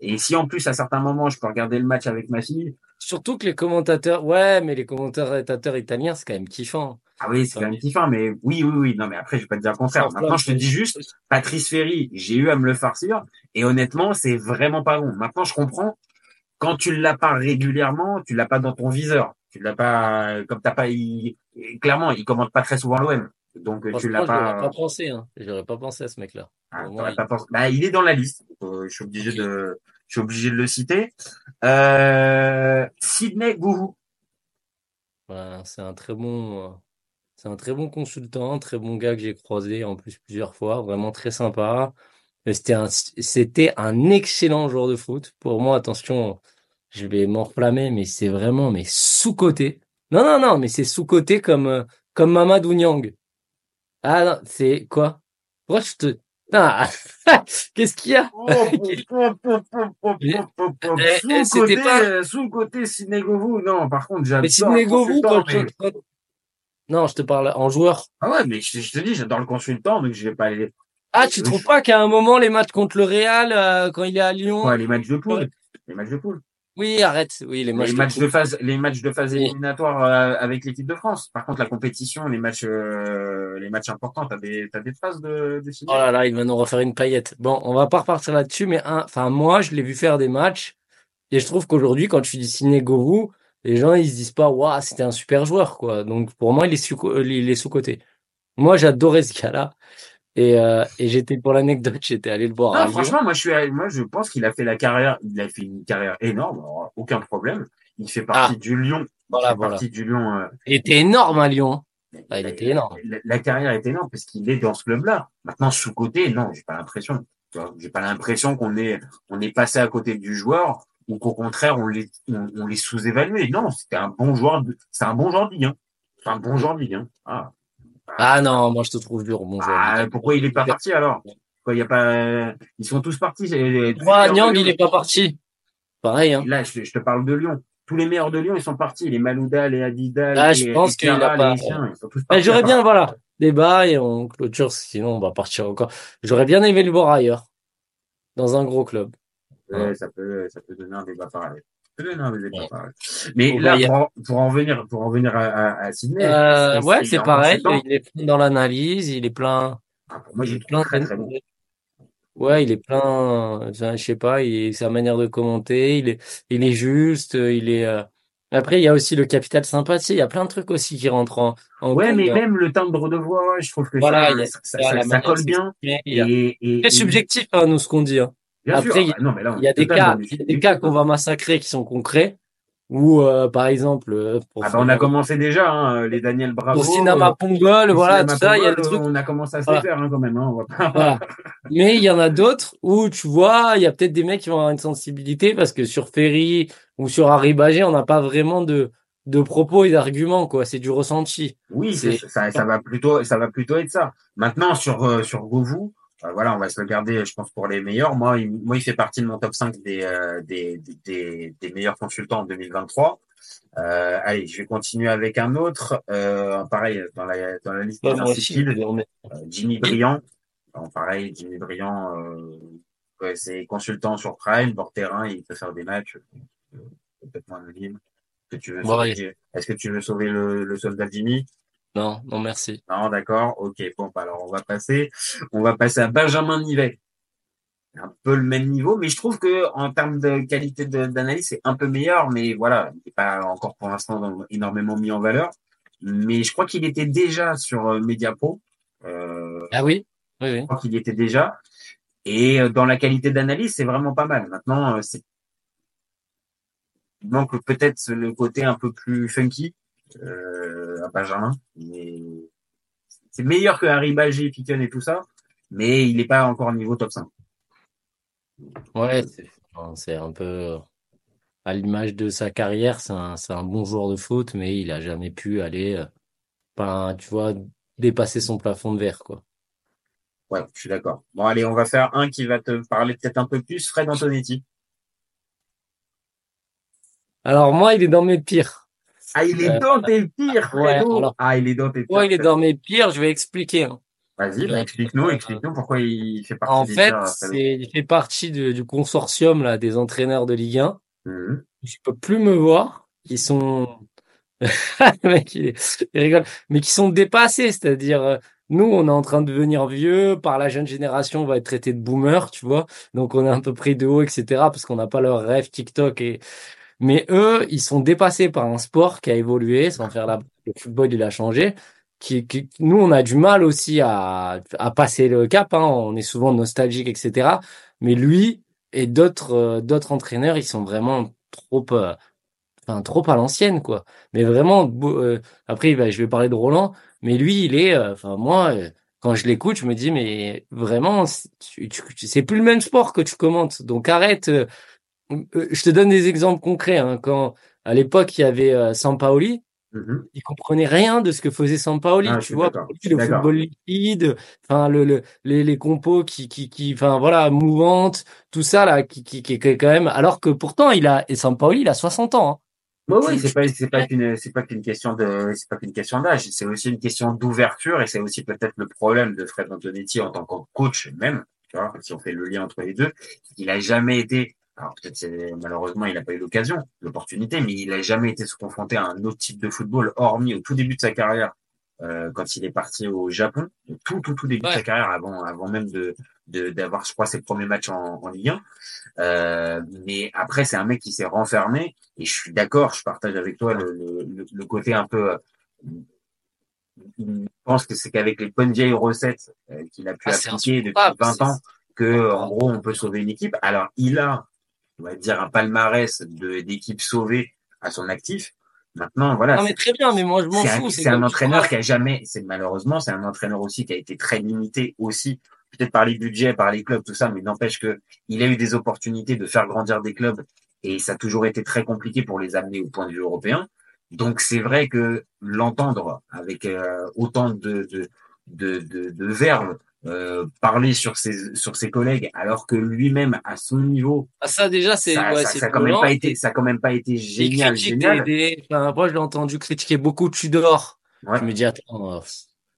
Speaker 4: Et si en plus à certains moments je peux regarder le match avec ma fille,
Speaker 5: surtout que les commentateurs ouais mais les commentateurs italiens c'est quand même kiffant
Speaker 4: ah oui, c'est quand même kiffant, mais oui, oui, oui. Non, mais après, je vais pas te dire le contraire. Maintenant, je te dis juste, Patrice Ferry, j'ai eu à me le farcir, et honnêtement, c'est vraiment pas bon. Maintenant, je comprends. Quand tu l'as pas régulièrement, tu l'as pas dans ton viseur. Tu l'as pas, comme t'as pas, il, clairement, il commente pas très souvent l'OM. Donc, tu l'as
Speaker 5: je l'aurais
Speaker 4: pas,
Speaker 5: pas pensé hein j'aurais pas pensé à ce mec là
Speaker 4: ah,
Speaker 5: moins, il-
Speaker 4: pas pensé- Bah, il est dans la liste. Euh, je suis obligé de, suis obligé de le citer. Euh, Sidney.
Speaker 5: Ouais, c'est un très bon, euh, c'est un très bon consultant, très bon gars que j'ai croisé en plus plusieurs fois, vraiment très sympa. C'était un, c'était un excellent joueur de foot. Pour moi, attention, je vais m'enflammer, mais c'est vraiment, mais sous-coté. Non, non, non, mais c'est sous-coté comme, euh, comme Mamadou Niang. Ah non, c'est quoi? Pourquoi te, ah, qu'est-ce qu'il y a? Eh, eh,
Speaker 4: Sous
Speaker 5: c'était
Speaker 4: côté,
Speaker 5: pas-
Speaker 4: sous côté Sidney Govou, non, par contre, j'adore
Speaker 5: Mais quand
Speaker 4: mais-
Speaker 5: non, je te parle en joueur.
Speaker 4: Ah ouais, mais je, je te dis, j'adore le consultant, donc je vais pas aller,
Speaker 5: Ah, tu trouves pas qu'à un moment, les matchs contre le Real, euh, quand il est à Lyon,
Speaker 4: ouais, les matchs de poule. Les matchs de poule.
Speaker 5: Oui, arrête, oui, les matchs,
Speaker 4: Les
Speaker 5: de
Speaker 4: matchs
Speaker 5: poule.
Speaker 4: de phase, les matchs de phase éliminatoire euh, avec l'équipe de France. Par contre, la compétition, les matchs, euh, les matchs importants, t'as des, t'as des phases de, de.
Speaker 5: Oh là là, il va nous refaire une paillette. Bon, on va pas repartir là-dessus, mais un, enfin, moi, je l'ai vu faire des matchs, et je trouve qu'aujourd'hui, quand tu dis Sidney Govou, les gens, ils se disent pas, waouh, c'était un super joueur, quoi. Donc, pour moi, il est sous, il est sous-côté. Moi, j'adorais ce gars-là. Et, euh, et j'étais, pour l'anecdote, j'étais allé le voir
Speaker 4: Non, franchement, moi, je suis, moi, je pense qu'il a fait la carrière, il a fait une carrière énorme, alors, aucun problème. Il fait partie du Lyon.
Speaker 5: Voilà,
Speaker 4: il fait
Speaker 5: voilà.
Speaker 4: partie du Lyon. euh,
Speaker 5: Il était énorme à Lyon. Ah, il était énorme.
Speaker 4: La, la carrière est énorme parce qu'il est dans ce club-là. Maintenant, sous côté, non, j'ai pas l'impression. J'ai pas l'impression qu'on est, on est passé à côté du joueur ou qu'au contraire, on les, on, on les sous-évalué. Non, c'était un bon joueur, c'est un bon joueur de Ligue 1. C'est un bon joueur de Ligue 1. Ah.
Speaker 5: Ah non, moi, je te trouve dur, mon joueur.
Speaker 4: Ah, pourquoi il est pas parti alors? Il y a pas, ils sont tous partis.
Speaker 5: Moi, Nyang, il est pas parti. Pareil, hein.
Speaker 4: Là, je, te- je te parle de Lyon. Tous les meilleurs de Lyon, ils sont partis. Les Malouda, les Adida,
Speaker 5: Ah,
Speaker 4: les,
Speaker 5: je pense
Speaker 4: les
Speaker 5: qu'il a pas-
Speaker 4: les Essiens, ils sont tous partis.
Speaker 5: J'aurais bien, voilà, débat et on clôture, sinon on va partir encore. J'aurais bien aimé le voir ailleurs, dans un gros club.
Speaker 4: Ouais, ça peut, ça peut donner un débat pareil. Mais là,
Speaker 5: Bayern.
Speaker 4: pour, en- pour en venir, pour en venir à, à, à Sydney.
Speaker 5: Euh, ouais, c'est pareil. Il est plein dans l'analyse, il est plein.
Speaker 4: Ah, pour moi,
Speaker 5: il
Speaker 4: j'ai
Speaker 5: est plein.
Speaker 4: très, très bon.
Speaker 5: Ouais, il est plein. Je sais pas, il, sa manière de commenter, il est, il est juste, il est. euh, Après, il y a aussi le capital sympathie. Il y a plein de trucs aussi qui rentrent en, en
Speaker 4: Ouais, mais
Speaker 5: hein.
Speaker 4: même le timbre de voix, je trouve que
Speaker 5: Voilà,
Speaker 4: ça,
Speaker 5: a-
Speaker 4: colle bien.
Speaker 5: Très
Speaker 4: et-
Speaker 5: subjectif, hein, nous, ce qu'on dit. hein.
Speaker 4: Bien
Speaker 5: Après,
Speaker 4: sûr.
Speaker 5: il y a-
Speaker 4: Ah, non, mais là, on
Speaker 5: Il y a des cas,
Speaker 4: du
Speaker 5: il y a des cas qu'on va massacrer qui sont concrets. Ou euh, par exemple, euh, pour
Speaker 4: Ah bah, on a commencé déjà, hein, les Daniel Bravo.
Speaker 5: pour Cinéma
Speaker 4: euh,
Speaker 5: Pongol, voilà, tout ça, il y a des trucs.
Speaker 4: On a commencé à se
Speaker 5: Voilà.
Speaker 4: faire, hein, quand même, hein, on va pas.
Speaker 5: Voilà. Mais il y en a d'autres où tu vois, il y a peut-être des mecs qui vont avoir une sensibilité parce que sur Ferry ou sur Harry Bagé, on n'a pas vraiment de de propos et d'arguments quoi. C'est du ressenti.
Speaker 4: Oui,
Speaker 5: C'est-
Speaker 4: ça, ça va plutôt, ça va plutôt être ça. Maintenant, sur, euh, sur Govou, euh, voilà, on va se le garder, je pense, pour les meilleurs. Moi, il, moi, il fait partie de mon top 5 des, euh, des, des, des, meilleurs consultants en 2023. Euh, allez, je vais continuer avec un autre. Euh, pareil, dans la, dans la liste des
Speaker 5: Ouais,
Speaker 4: euh, Jimmy Briand. Bon, pareil, Jimmy Briand, euh, ouais, c'est consultant sur Prime, bord terrain, il peut faire des matchs euh, complètement anonymes. Est-ce que tu veux
Speaker 5: Ouais.
Speaker 4: sauver, est-ce que tu veux sauver le, le soldat Jimmy?
Speaker 5: Non, non merci.
Speaker 4: Non, d'accord. Ok. Bon, bah, alors on va passer. On va passer à Benjamin Nivet. Un peu le même niveau, mais je trouve que en termes de qualité d'analyse, c'est un peu meilleur. Mais voilà, il n'est pas encore pour l'instant énormément mis en valeur. Mais je crois qu'il était déjà sur euh, Mediapro. Euh,
Speaker 5: Ah oui, oui, oui.
Speaker 4: je crois qu'il était déjà. Et euh, dans la qualité d'analyse, c'est vraiment pas mal. Maintenant, euh, c'est il manque peut-être le côté un peu plus funky à Benjamin. Mais c'est meilleur que Harry Bagé, Picken et tout ça, mais il n'est pas encore au niveau top 5.
Speaker 5: Ouais, c'est un peu. à l'image de sa carrière, c'est un, bon joueur de foot, mais il a jamais pu aller, euh, tu vois, dépasser son plafond de verre, quoi.
Speaker 4: Ouais, je suis d'accord. Bon, allez, on va faire un qui va te parler peut-être un peu plus. Fred Antonetti.
Speaker 5: Alors moi, il est dans mes pires.
Speaker 4: Ah, il est
Speaker 5: Euh,
Speaker 4: dans tes pires,
Speaker 5: ouais, alors-
Speaker 4: Ah, il est dans tes pires.
Speaker 5: Il est dans mes pires. Je vais expliquer. hein.
Speaker 4: Vas-y, bah, explique-nous, explique-nous pourquoi il fait partie
Speaker 5: En
Speaker 4: des
Speaker 5: fait, c'est, il fait partie de- du consortium là des entraîneurs de Ligue 1.
Speaker 4: Mhm.
Speaker 5: Je peux plus me voir. Ils sont, le mec, il, est- il rigole, mais qui sont dépassés. C'est-à-dire, euh, nous, on est en train de devenir vieux. Par la jeune génération, on va être traité de boomer, tu vois. Donc, on est un peu pris de haut, etc. Parce qu'on n'a pas leur rêve TikTok et mais eux, ils sont dépassés par un sport qui a évolué, sans faire la, le football, il a changé. Qui, qui- nous, on a du mal aussi à, à passer le cap, hein. On est souvent nostalgique, etc. Mais lui et d'autres, euh, d'autres entraîneurs, ils sont vraiment trop, euh, enfin, trop à l'ancienne, quoi. Mais vraiment, euh, après, bah, je vais parler de Roland, mais lui, il est, euh, enfin, moi, euh, quand je l'écoute, je me dis, mais vraiment, c'est- plus le même sport que tu commentes. Donc arrête, je te donne des exemples concrets. Hein. Quand à l'époque il y avait euh, Sampaoli,
Speaker 4: Mhm.
Speaker 5: il comprenait rien de ce que faisait Sampaoli.
Speaker 4: Ah,
Speaker 5: tu vois, le football liquide, enfin le, le les, les compos qui qui qui, enfin voilà, mouvantes, tout ça là, qui qui qui est quand même. Alors que pourtant il a et Sampaoli il a 60 ans. Hein.
Speaker 4: Oui, c'est pas, c'est pas qu'une, c'est pas qu'une question de, c'est pas qu'une question d'âge, c'est aussi une question d'ouverture et c'est aussi peut-être le problème de Fred Antonetti en tant que coach même, tu vois, si on fait le lien entre les deux, il a jamais été, alors peut-être c'est, malheureusement il n'a pas eu l'occasion, l'opportunité, mais il a jamais été se confronter à un autre type de football, hormis au tout début de sa carrière, euh, quand il est parti au Japon, au tout, tout, tout début de sa carrière avant, avant même de, de, d'avoir, je crois, ses premiers matchs en, en Ligue 1. Euh, mais après, c'est un mec qui s'est renfermé. Et je suis d'accord, je partage avec toi le, le, le- côté un peu. euh, Il pense que c'est qu'avec les bonnes vieilles recettes euh, qu'il a pu
Speaker 5: Ah,
Speaker 4: appliquer depuis
Speaker 5: insupportable,
Speaker 4: 20
Speaker 5: c'est-
Speaker 4: ans, que en gros on peut sauver une équipe. Alors il a, on va dire, un palmarès de d'équipes sauvées à son actif. Maintenant, voilà.
Speaker 5: Non mais très bien, mais moi je m'en fous.
Speaker 4: c'est un entraîneur qui a jamais, c'est malheureusement, c'est un entraîneur aussi qui a été très limité aussi, peut-être par les budgets, par les clubs, tout ça, mais n'empêche que il a eu des opportunités de faire grandir des clubs et ça a toujours été très compliqué pour les amener au point de vue européen. Donc c'est vrai que l'entendre avec euh, autant de de de, de, de verve euh, parler sur ses sur ses collègues alors que lui-même à son niveau
Speaker 5: Ah, ça déjà c'est
Speaker 4: ça,
Speaker 5: ouais,
Speaker 4: ça, ça a quand même pas été ça a quand même pas été génial génial
Speaker 5: des- des- enfin, moi, je l'ai entendu critiquer beaucoup Tudor.
Speaker 4: Ouais.
Speaker 5: Je me dis, attends, euh,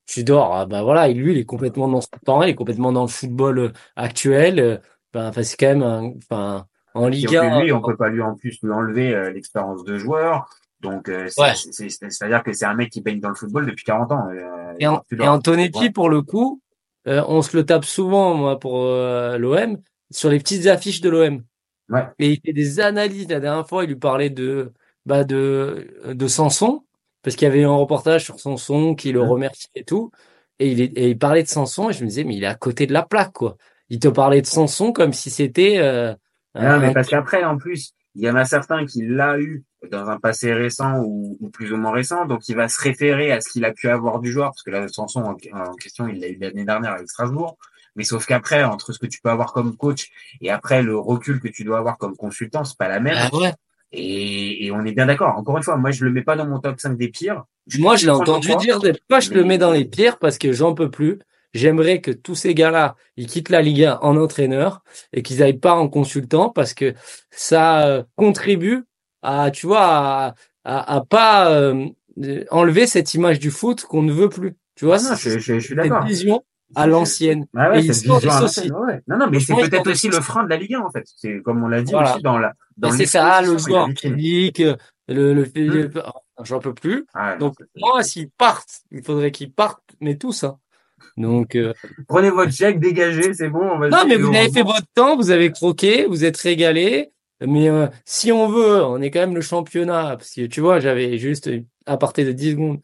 Speaker 5: Tudor, ah, bah voilà, lui, il est complètement dans son temps, il est complètement dans le football euh, actuel. ben, enfin, c'est quand même un, enfin, en
Speaker 4: Et
Speaker 5: Ligue
Speaker 4: en plus,
Speaker 5: 1.
Speaker 4: lui, on peut pas lui en plus lui enlever euh, l'expérience de joueur. Donc, euh, c'est-
Speaker 5: Ouais.
Speaker 4: c'est- c'est- c'est-à-dire que c'est un mec qui baigne dans le football depuis 40 ans. euh,
Speaker 5: Et, et Antonetti,
Speaker 4: Ouais.
Speaker 5: pour le coup, euh, on se le tape souvent, moi, pour euh, l'OM, sur les petites affiches de l'OM.
Speaker 4: Ouais.
Speaker 5: Et il fait des analyses. La dernière fois, il lui parlait de, bah, de, de Sanson, parce qu'il y avait eu un reportage sur Sanson qui le remerciait et tout. Et il, est- et il parlait de Sanson, et je me disais, mais il est à côté de la plaque, quoi. Il te parlait de Sanson comme si c'était, euh,
Speaker 4: Non,
Speaker 5: un-
Speaker 4: mais parce qu'après, en plus, il y en a certains qui l'a eu dans un passé récent ou, ou plus ou moins récent, donc il va se référer à ce qu'il a pu avoir du joueur, parce que la chanson en, en question, il l'a eu l'année dernière avec Strasbourg. Mais sauf qu'après, entre ce que tu peux avoir comme coach et après le recul que tu dois avoir comme consultant, c'est pas la même.
Speaker 5: Ah ouais.
Speaker 4: Et, et on est bien d'accord. Encore une fois, moi, je le mets pas dans mon top 5 des pires.
Speaker 5: Moi, je l'ai entendu dire, des fois, je le mets dans les pires parce que j'en peux plus. J'aimerais que tous ces gars-là, ils quittent la Ligue 1 en entraîneur et qu'ils aillent pas en consultant parce que ça euh, contribue à, tu vois, à, à, à pas euh, enlever cette image du foot qu'on ne veut plus. Tu vois,
Speaker 4: Ah je, je, je suis
Speaker 5: cette
Speaker 4: d'accord.
Speaker 5: vision à l'ancienne.
Speaker 4: Ah ouais, cette vision à
Speaker 5: dissociés.
Speaker 4: l'ancienne, ouais. Non, non, mais c'est peut-être aussi le frein de la Ligue 1, en fait. C'est comme on l'a dit
Speaker 5: Voilà.
Speaker 4: aussi dans la, dans
Speaker 5: c'est ça, le joueur
Speaker 4: vitrine.
Speaker 5: public, le, le,
Speaker 4: Hmm.
Speaker 5: le- oh, j'en peux plus.
Speaker 4: Ah,
Speaker 5: Donc, moi, s'ils partent, il faudrait qu'ils partent, mais tous, hein. Donc, euh,
Speaker 4: Prenez votre chèque, dégagez, c'est bon. on va
Speaker 5: Non, mais vous avez fait votre temps, vous avez croqué, vous êtes régalé. Mais euh, si on veut, on est quand même le championnat. Parce que tu vois, j'avais juste à partir de 10 secondes.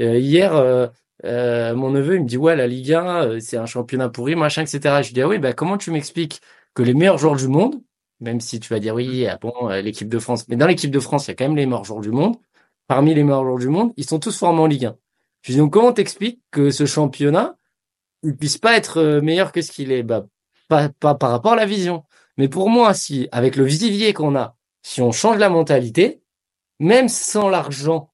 Speaker 5: Euh, hier, euh, euh, mon neveu, il me dit, ouais, la Ligue 1, euh, c'est un championnat pourri, machin, etc. Je lui dis, ah oui, bah, comment tu m'expliques que les meilleurs joueurs du monde, même si tu vas dire, oui, ah bon, euh, l'équipe de France, mais dans l'équipe de France, il y a quand même les meilleurs joueurs du monde. Parmi les meilleurs joueurs du monde, ils sont tous formés en Ligue 1. Je lui dis, donc comment t'expliques que ce championnat, il puisse pas être meilleur que ce qu'il est? Bah, pas, pas par rapport à la vision. Mais pour moi, si, avec le vivier qu'on a, si on change la mentalité, même sans l'argent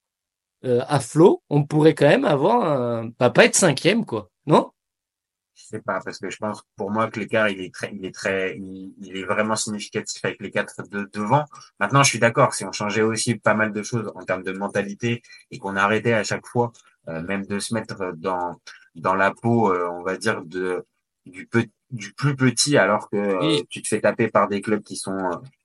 Speaker 5: euh, à flot, on pourrait quand même avoir un, pas être cinquième, quoi. Non?
Speaker 4: Je sais pas, parce que je pense pour moi que l'écart il est très, il est très, il, il est vraiment significatif avec les quatre de devant. Maintenant, je suis d'accord. Si on changeait aussi pas mal de choses en termes de mentalité et qu'on arrêtait à chaque fois, euh, même de se mettre dans dans la peau, euh, on va dire de du petit du plus petit alors que euh, tu te fais taper par des clubs qui sont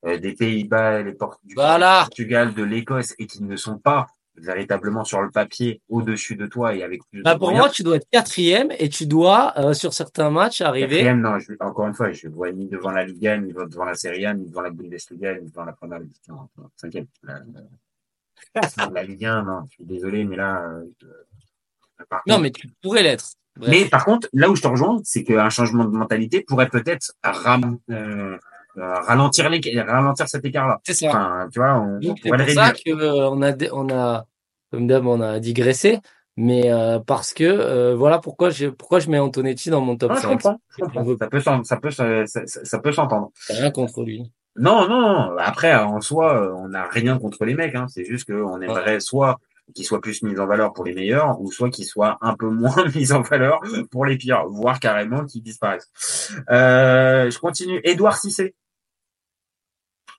Speaker 4: euh, des Pays-Bas, les Port du
Speaker 5: Voilà.
Speaker 4: Portugal, de l'Écosse et qui ne sont pas véritablement sur le papier au-dessus de toi et avec plus
Speaker 5: Bah
Speaker 4: de
Speaker 5: pour
Speaker 4: moyens.
Speaker 5: moi, tu dois être quatrième et tu dois euh, sur certains matchs arriver.
Speaker 4: Quatrième, non, je, encore une fois, je vois ni devant la Liga, ni devant la Serie A, ni devant la Bundesliga, ni devant la Première Ligue. Non, non, cinquième. La, la, la Ligue 1, non, je suis désolé, mais là, euh, par
Speaker 5: Non,
Speaker 4: contre-
Speaker 5: mais tu pourrais l'être. Bref.
Speaker 4: mais par contre, là où je te rejoins, c'est qu'un changement de mentalité pourrait peut-être ram- euh, euh, ralentir les, ralentir cet écart-là.
Speaker 5: C'est ça.
Speaker 4: Enfin, tu vois, on,
Speaker 5: Donc, C'est
Speaker 4: pourrait
Speaker 5: pour
Speaker 4: le
Speaker 5: ça que euh, on a dé- on a comme d'hab on a digressé, mais euh, parce que euh, voilà pourquoi je pourquoi je mets Antonetti dans mon top
Speaker 4: Non, je
Speaker 5: 5.
Speaker 4: comprends, je comprends. Ça peut, ça peut, ça, ça, ça peut s'entendre.
Speaker 5: rien contre lui.
Speaker 4: Non, non, non. Après, en soi, on n'a rien contre les mecs. Hein. C'est juste qu'on aimerait soit qu'ils soient plus mis en valeur pour les meilleurs, ou soit qu'ils soient un peu moins mis en valeur pour les pires, voire carrément qu'ils disparaissent. Euh, je continue. Edouard Cissé.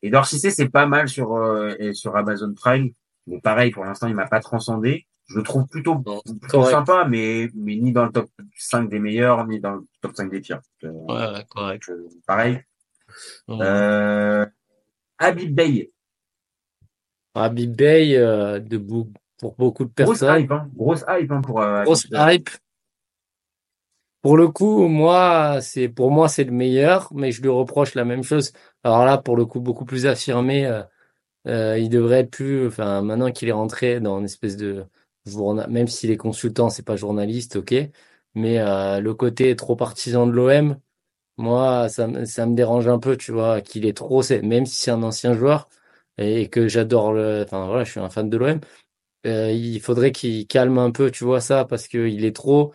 Speaker 4: Edouard Cissé, c'est pas mal sur euh, sur Amazon Prime. Mais pareil, pour l'instant, il m'a pas transcendé. Je le trouve plutôt, plutôt sympa, mais, mais ni dans le top 5 des meilleurs, ni dans le top 5 des pires. Euh,
Speaker 5: Ouais, correct.
Speaker 4: pareil.
Speaker 5: Ouais.
Speaker 4: Euh, Habib Bey.
Speaker 5: Habib Bey euh, de bou- pour beaucoup de
Speaker 4: Grosse
Speaker 5: personnes.
Speaker 4: hype, hein. Grosse hype hein, pour euh,
Speaker 5: Grosse hype. Pour le coup, moi, c'est pour moi c'est le meilleur, mais je lui reproche la même chose. Alors là, pour le coup, beaucoup plus affirmé. euh, euh, il devrait plus. Enfin, maintenant qu'il est rentré dans une espèce de journal, même s'il est consultant, c'est pas journaliste, ok. Mais euh, le côté trop partisan de l'OM, moi, ça, me- ça me dérange un peu, tu vois, qu'il est trop. Même si c'est un ancien joueur et que j'adore le. Enfin voilà, je suis un fan de l'OM. Euh, il faudrait qu'il calme un peu, tu vois ça, parce que il est trop.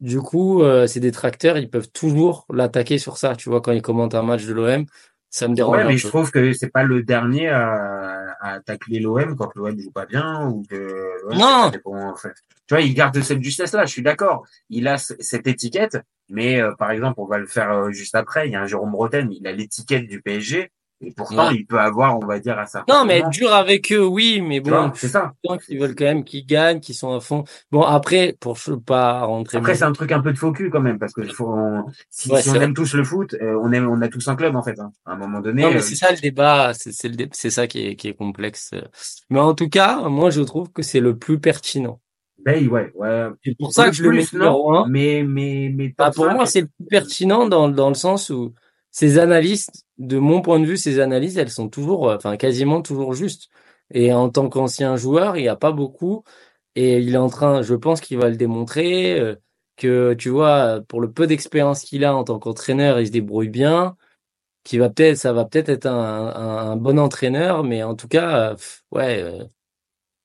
Speaker 5: Du coup, euh, ces détracteurs, ils peuvent toujours l'attaquer sur ça, tu vois, quand il commente un match de l'OM, ça me dérange
Speaker 4: Ouais, mais
Speaker 5: peu.
Speaker 4: je trouve que c'est pas le dernier à, à attaquer l'OM quand l'OM joue pas bien ou que ouais,
Speaker 5: Non.
Speaker 4: en fait. Tu vois, il garde cette justesse-là. Je suis d'accord. Il a cette étiquette, mais euh, par exemple, on va le faire euh, juste après. Il y a un Jérôme Bretagne, il a l'étiquette du PSG et pourtant
Speaker 5: Ouais.
Speaker 4: il peut avoir, on va dire, à certains
Speaker 5: Non, mais être dur avec eux, oui, mais bon,
Speaker 4: c'est ça.
Speaker 5: qui veulent quand même qu'ils gagnent, qui sont à fond. Bon, après, pour pas rentrer.
Speaker 4: Après, c'est un truc un peu de faux cul quand même, parce que faut, on- si,
Speaker 5: Ouais,
Speaker 4: si
Speaker 5: c'est
Speaker 4: on aime tous le foot, euh, on aime, on a tous un club en fait. hein. À un moment donné,
Speaker 5: Non, mais
Speaker 4: euh,
Speaker 5: c'est ça le débat, c'est dé- ça qui est, qui est complexe. Mais en tout cas, moi, je trouve que c'est le plus pertinent.
Speaker 4: Bay, ouais, ouais.
Speaker 5: C'est pour ça que je le mets numéro un.
Speaker 4: mais mais mais
Speaker 5: Bah, pour moi, c'est le plus pertinent dans, dans le sens où ces analyses, de mon point de vue, ces analyses, elles sont toujours, euh, enfin, quasiment toujours justes. Et en tant qu'ancien joueur, il n'y a pas beaucoup. Et il est en train, je pense qu'il va le démontrer, euh, que, tu vois, pour le peu d'expérience qu'il a en tant qu'entraîneur, il se débrouille bien, qu'il va peut-être, ça va peut-être être un, un, un bon entraîneur, mais en tout cas, euh, ouais, euh,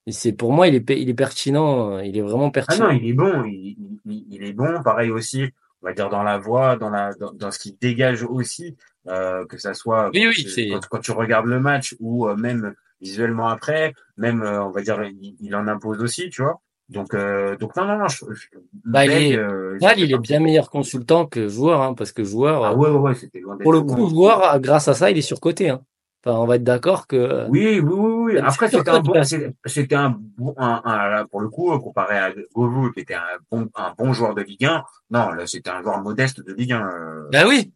Speaker 5: c'est, pour moi, il est, pe- il est pertinent, il est vraiment
Speaker 4: Ah
Speaker 5: pertinent.
Speaker 4: non, il est bon, il, il, il est bon. Pareil aussi, on va dire dans la voix, dans la dans, dans ce qu'il dégage aussi, euh, que ça soit
Speaker 5: Oui, oui,
Speaker 4: euh, quand, quand tu regardes le match ou euh, même visuellement après, même euh, on va dire il, il en impose aussi, tu vois. Donc euh, donc non non non, je, je,
Speaker 5: Bah, il est,
Speaker 4: euh,
Speaker 5: il est bien meilleur consultant que joueur, hein, parce que joueur,
Speaker 4: Ah
Speaker 5: euh,
Speaker 4: ouais ouais ouais, c'était loin
Speaker 5: pour le coup, joueur, grâce à ça, il est surcoté. Hein. Enfin, on va être d'accord que.
Speaker 4: Oui, oui, oui, oui.
Speaker 5: C'est
Speaker 4: Après,
Speaker 5: sûr
Speaker 4: c'était un bon, un bon, un, un- là, pour le coup, comparé à Govou, qui était un bon, un bon joueur de Ligue 1. Non, là, c'était un joueur modeste de Ligue 1. euh.
Speaker 5: Bah oui.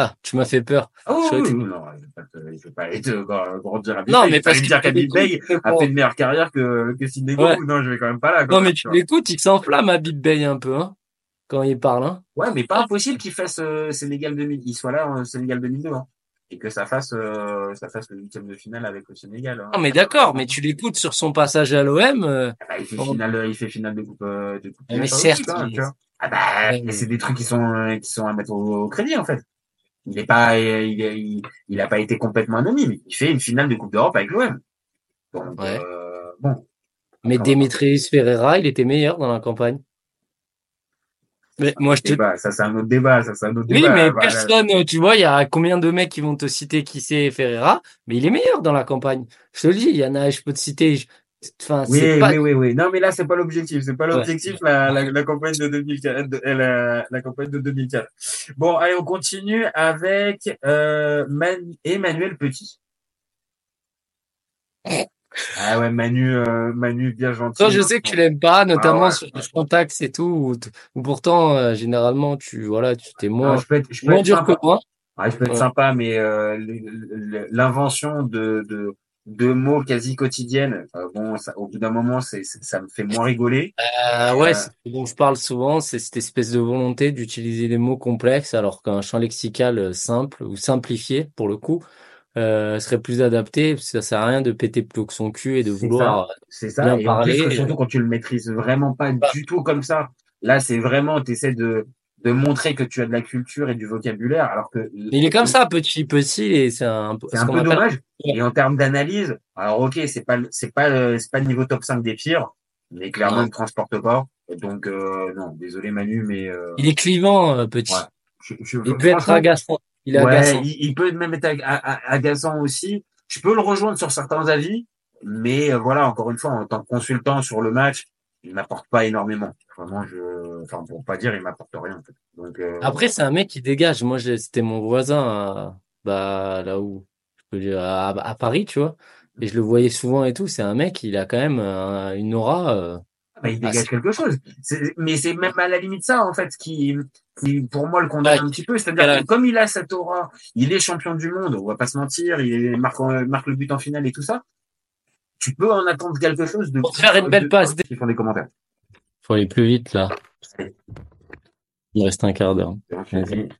Speaker 5: Ah, tu m'as fait peur.
Speaker 4: Ah oui, non, je vais pas aller te gr- grandir à
Speaker 5: Non, mais parce
Speaker 4: dire
Speaker 5: l'écoutes,
Speaker 4: a fait une meilleure carrière que, que Sidney
Speaker 5: Ouais.
Speaker 4: Non, je vais quand même pas là.
Speaker 5: Non, mais tu l'écoutes, il s'enflamme à Bib Bey un peu, hein, quand il parle. Hein.
Speaker 4: Ouais, mais pas impossible qu'il fasse euh, Sénégal 2000, il soit là en Sénégal 2002, hein. Et que ça fasse, euh, ça fasse le huitième de finale avec le Sénégal. hein.
Speaker 5: Non, mais d'accord, mais tu l'écoutes sur son passage à l'OM. euh,
Speaker 4: Ah bah, il fait finale, il fait finale de coupe, euh, de coupe.
Speaker 5: Mais
Speaker 4: UEFA
Speaker 5: certes,
Speaker 4: aussi,
Speaker 5: il-
Speaker 4: vois. Ah bah,
Speaker 5: Ouais,
Speaker 4: mais
Speaker 5: mais-
Speaker 4: c'est des trucs qui sont, euh, qui sont à mettre au, au crédit, en fait. Il est pas, il, est- il, il a pas été complètement anonyme. Il fait une finale de Coupe d'Europe avec l'OM. Donc,
Speaker 5: Ouais.
Speaker 4: euh, bon.
Speaker 5: Mais. Demetrius Ferreira, il était meilleur dans la campagne. Mais moi, je te...
Speaker 4: Débat, ça c'est un autre débat, ça c'est un autre
Speaker 5: Oui,
Speaker 4: débat.
Speaker 5: mais
Speaker 4: Voilà.
Speaker 5: personne, tu vois, il y a combien de mecs qui vont te citer qui c'est Ferreira, mais il est meilleur dans la campagne. Je te le dis, il y en a, je peux te citer, enfin,
Speaker 4: Oui,
Speaker 5: pas,
Speaker 4: oui, oui, oui. Non, mais là, c'est pas l'objectif. C'est pas l'objectif, la, la, la campagne de 2004, de- euh, la, la campagne de 2004. Bon, allez, on continue avec, euh, Man- Emmanuel Petit. Ah ouais, Manu, euh, Manu, bien gentil.
Speaker 5: Toi, je sais que tu l'aimes pas, notamment
Speaker 4: Ah ouais.
Speaker 5: sur le contact et tout, ou, pourtant, euh, généralement, tu, voilà, tu t'es moins,
Speaker 4: je peux être, je peux
Speaker 5: moins
Speaker 4: être
Speaker 5: dur
Speaker 4: sympa.
Speaker 5: que moi.
Speaker 4: Ouais, je peux être
Speaker 5: Ouais.
Speaker 4: sympa, mais l'invention de, de, de mots quasi quotidiennes, bon, ça, au bout d'un moment, c'est, ça me fait moins rigoler.
Speaker 5: Euh, ouais,
Speaker 4: Euh,
Speaker 5: c'est ce dont je parle souvent, c'est cette espèce de volonté d'utiliser des mots complexes alors qu'un champ lexical euh, simple ou simplifié, pour le coup, euh, serait plus adapté. Ça sert à rien de péter plus haut que son cul et de vouloir
Speaker 4: C'est ça.
Speaker 5: bien
Speaker 4: Et en
Speaker 5: parler.
Speaker 4: plus, surtout quand tu le maîtrises vraiment pas
Speaker 5: Bah.
Speaker 4: du tout comme ça. Là, c'est vraiment, tu essaies de, de montrer que tu as de la culture et du vocabulaire, alors que
Speaker 5: Il est comme ça, petit, petit, et c'est un,
Speaker 4: c'est
Speaker 5: ce
Speaker 4: un peu dommage. Et en termes d'analyse, alors ok, c'est pas, c'est pas, le- c'est pas le niveau top 5 des pires, mais clairement, ne transporte pas. Donc, euh, non, désolé Manu, mais, euh,
Speaker 5: Il est clivant, euh, petit.
Speaker 4: Ouais. je, je-
Speaker 5: Il peut être agaçant. Il est
Speaker 4: ouais,
Speaker 5: agaçant.
Speaker 4: il, il peut même être ag- agaçant aussi. Je peux le rejoindre sur certains avis, mais euh, voilà, encore une fois, en tant que consultant sur le match, il m'apporte pas énormément. Vraiment, je, enfin, pour pas dire, il m'apporte rien. En fait. Donc, euh,
Speaker 5: Après, c'est un mec qui dégage. Moi, c'était mon voisin, à- bah, là où, je peux dire, à, à Paris, tu vois. Et je le voyais souvent et tout. C'est un mec, il a quand même euh, une aura. euh,
Speaker 4: bah, il
Speaker 5: Ah,
Speaker 4: dégage quelque chose. Mais c'est même à la limite ça, en fait, qui, qui pour moi, le condamne
Speaker 5: Ouais.
Speaker 4: un petit peu. C'est-à-dire que comme il a cette aura, il est champion du monde, on va pas se mentir, il marque, marque le but en finale et tout ça. Tu peux en attendre quelque chose de
Speaker 5: Pour te faire une belle passe.
Speaker 4: Qui font des commentaires.
Speaker 5: Faut aller plus vite, là. Il reste un quart d'heure.